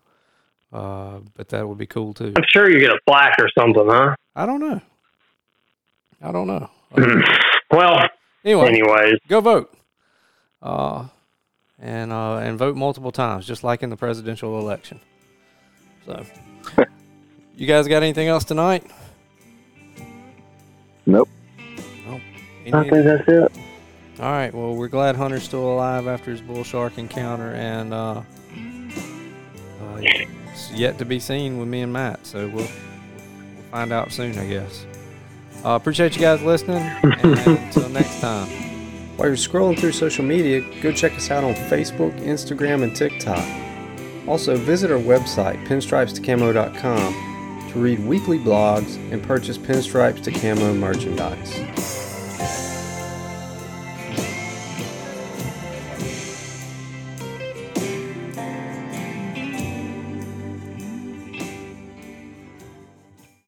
[SPEAKER 1] Uh, but that would be cool too.
[SPEAKER 4] I'm sure you get a plaque or something, huh?
[SPEAKER 1] I don't know. I don't know. [LAUGHS]
[SPEAKER 4] well,
[SPEAKER 1] Anyway,
[SPEAKER 4] anyways,
[SPEAKER 1] go vote. Uh, and uh, and vote multiple times, just like in the presidential election. So, [LAUGHS] you guys got anything else tonight?
[SPEAKER 5] Nope.
[SPEAKER 1] Any-
[SPEAKER 3] I think that's it.
[SPEAKER 1] All right. Well, we're glad Hunter's still alive after his bull shark encounter, and uh, it's yet to be seen with me and Matt. So we'll, we'll find out soon, I guess. Uh, appreciate you guys listening, [LAUGHS] and until next time. While you're scrolling through social media, go check us out on Facebook, Instagram, and TikTok. Also, visit our website, pinstripes2camo.com, to read weekly blogs and purchase pinstripes to camo merchandise.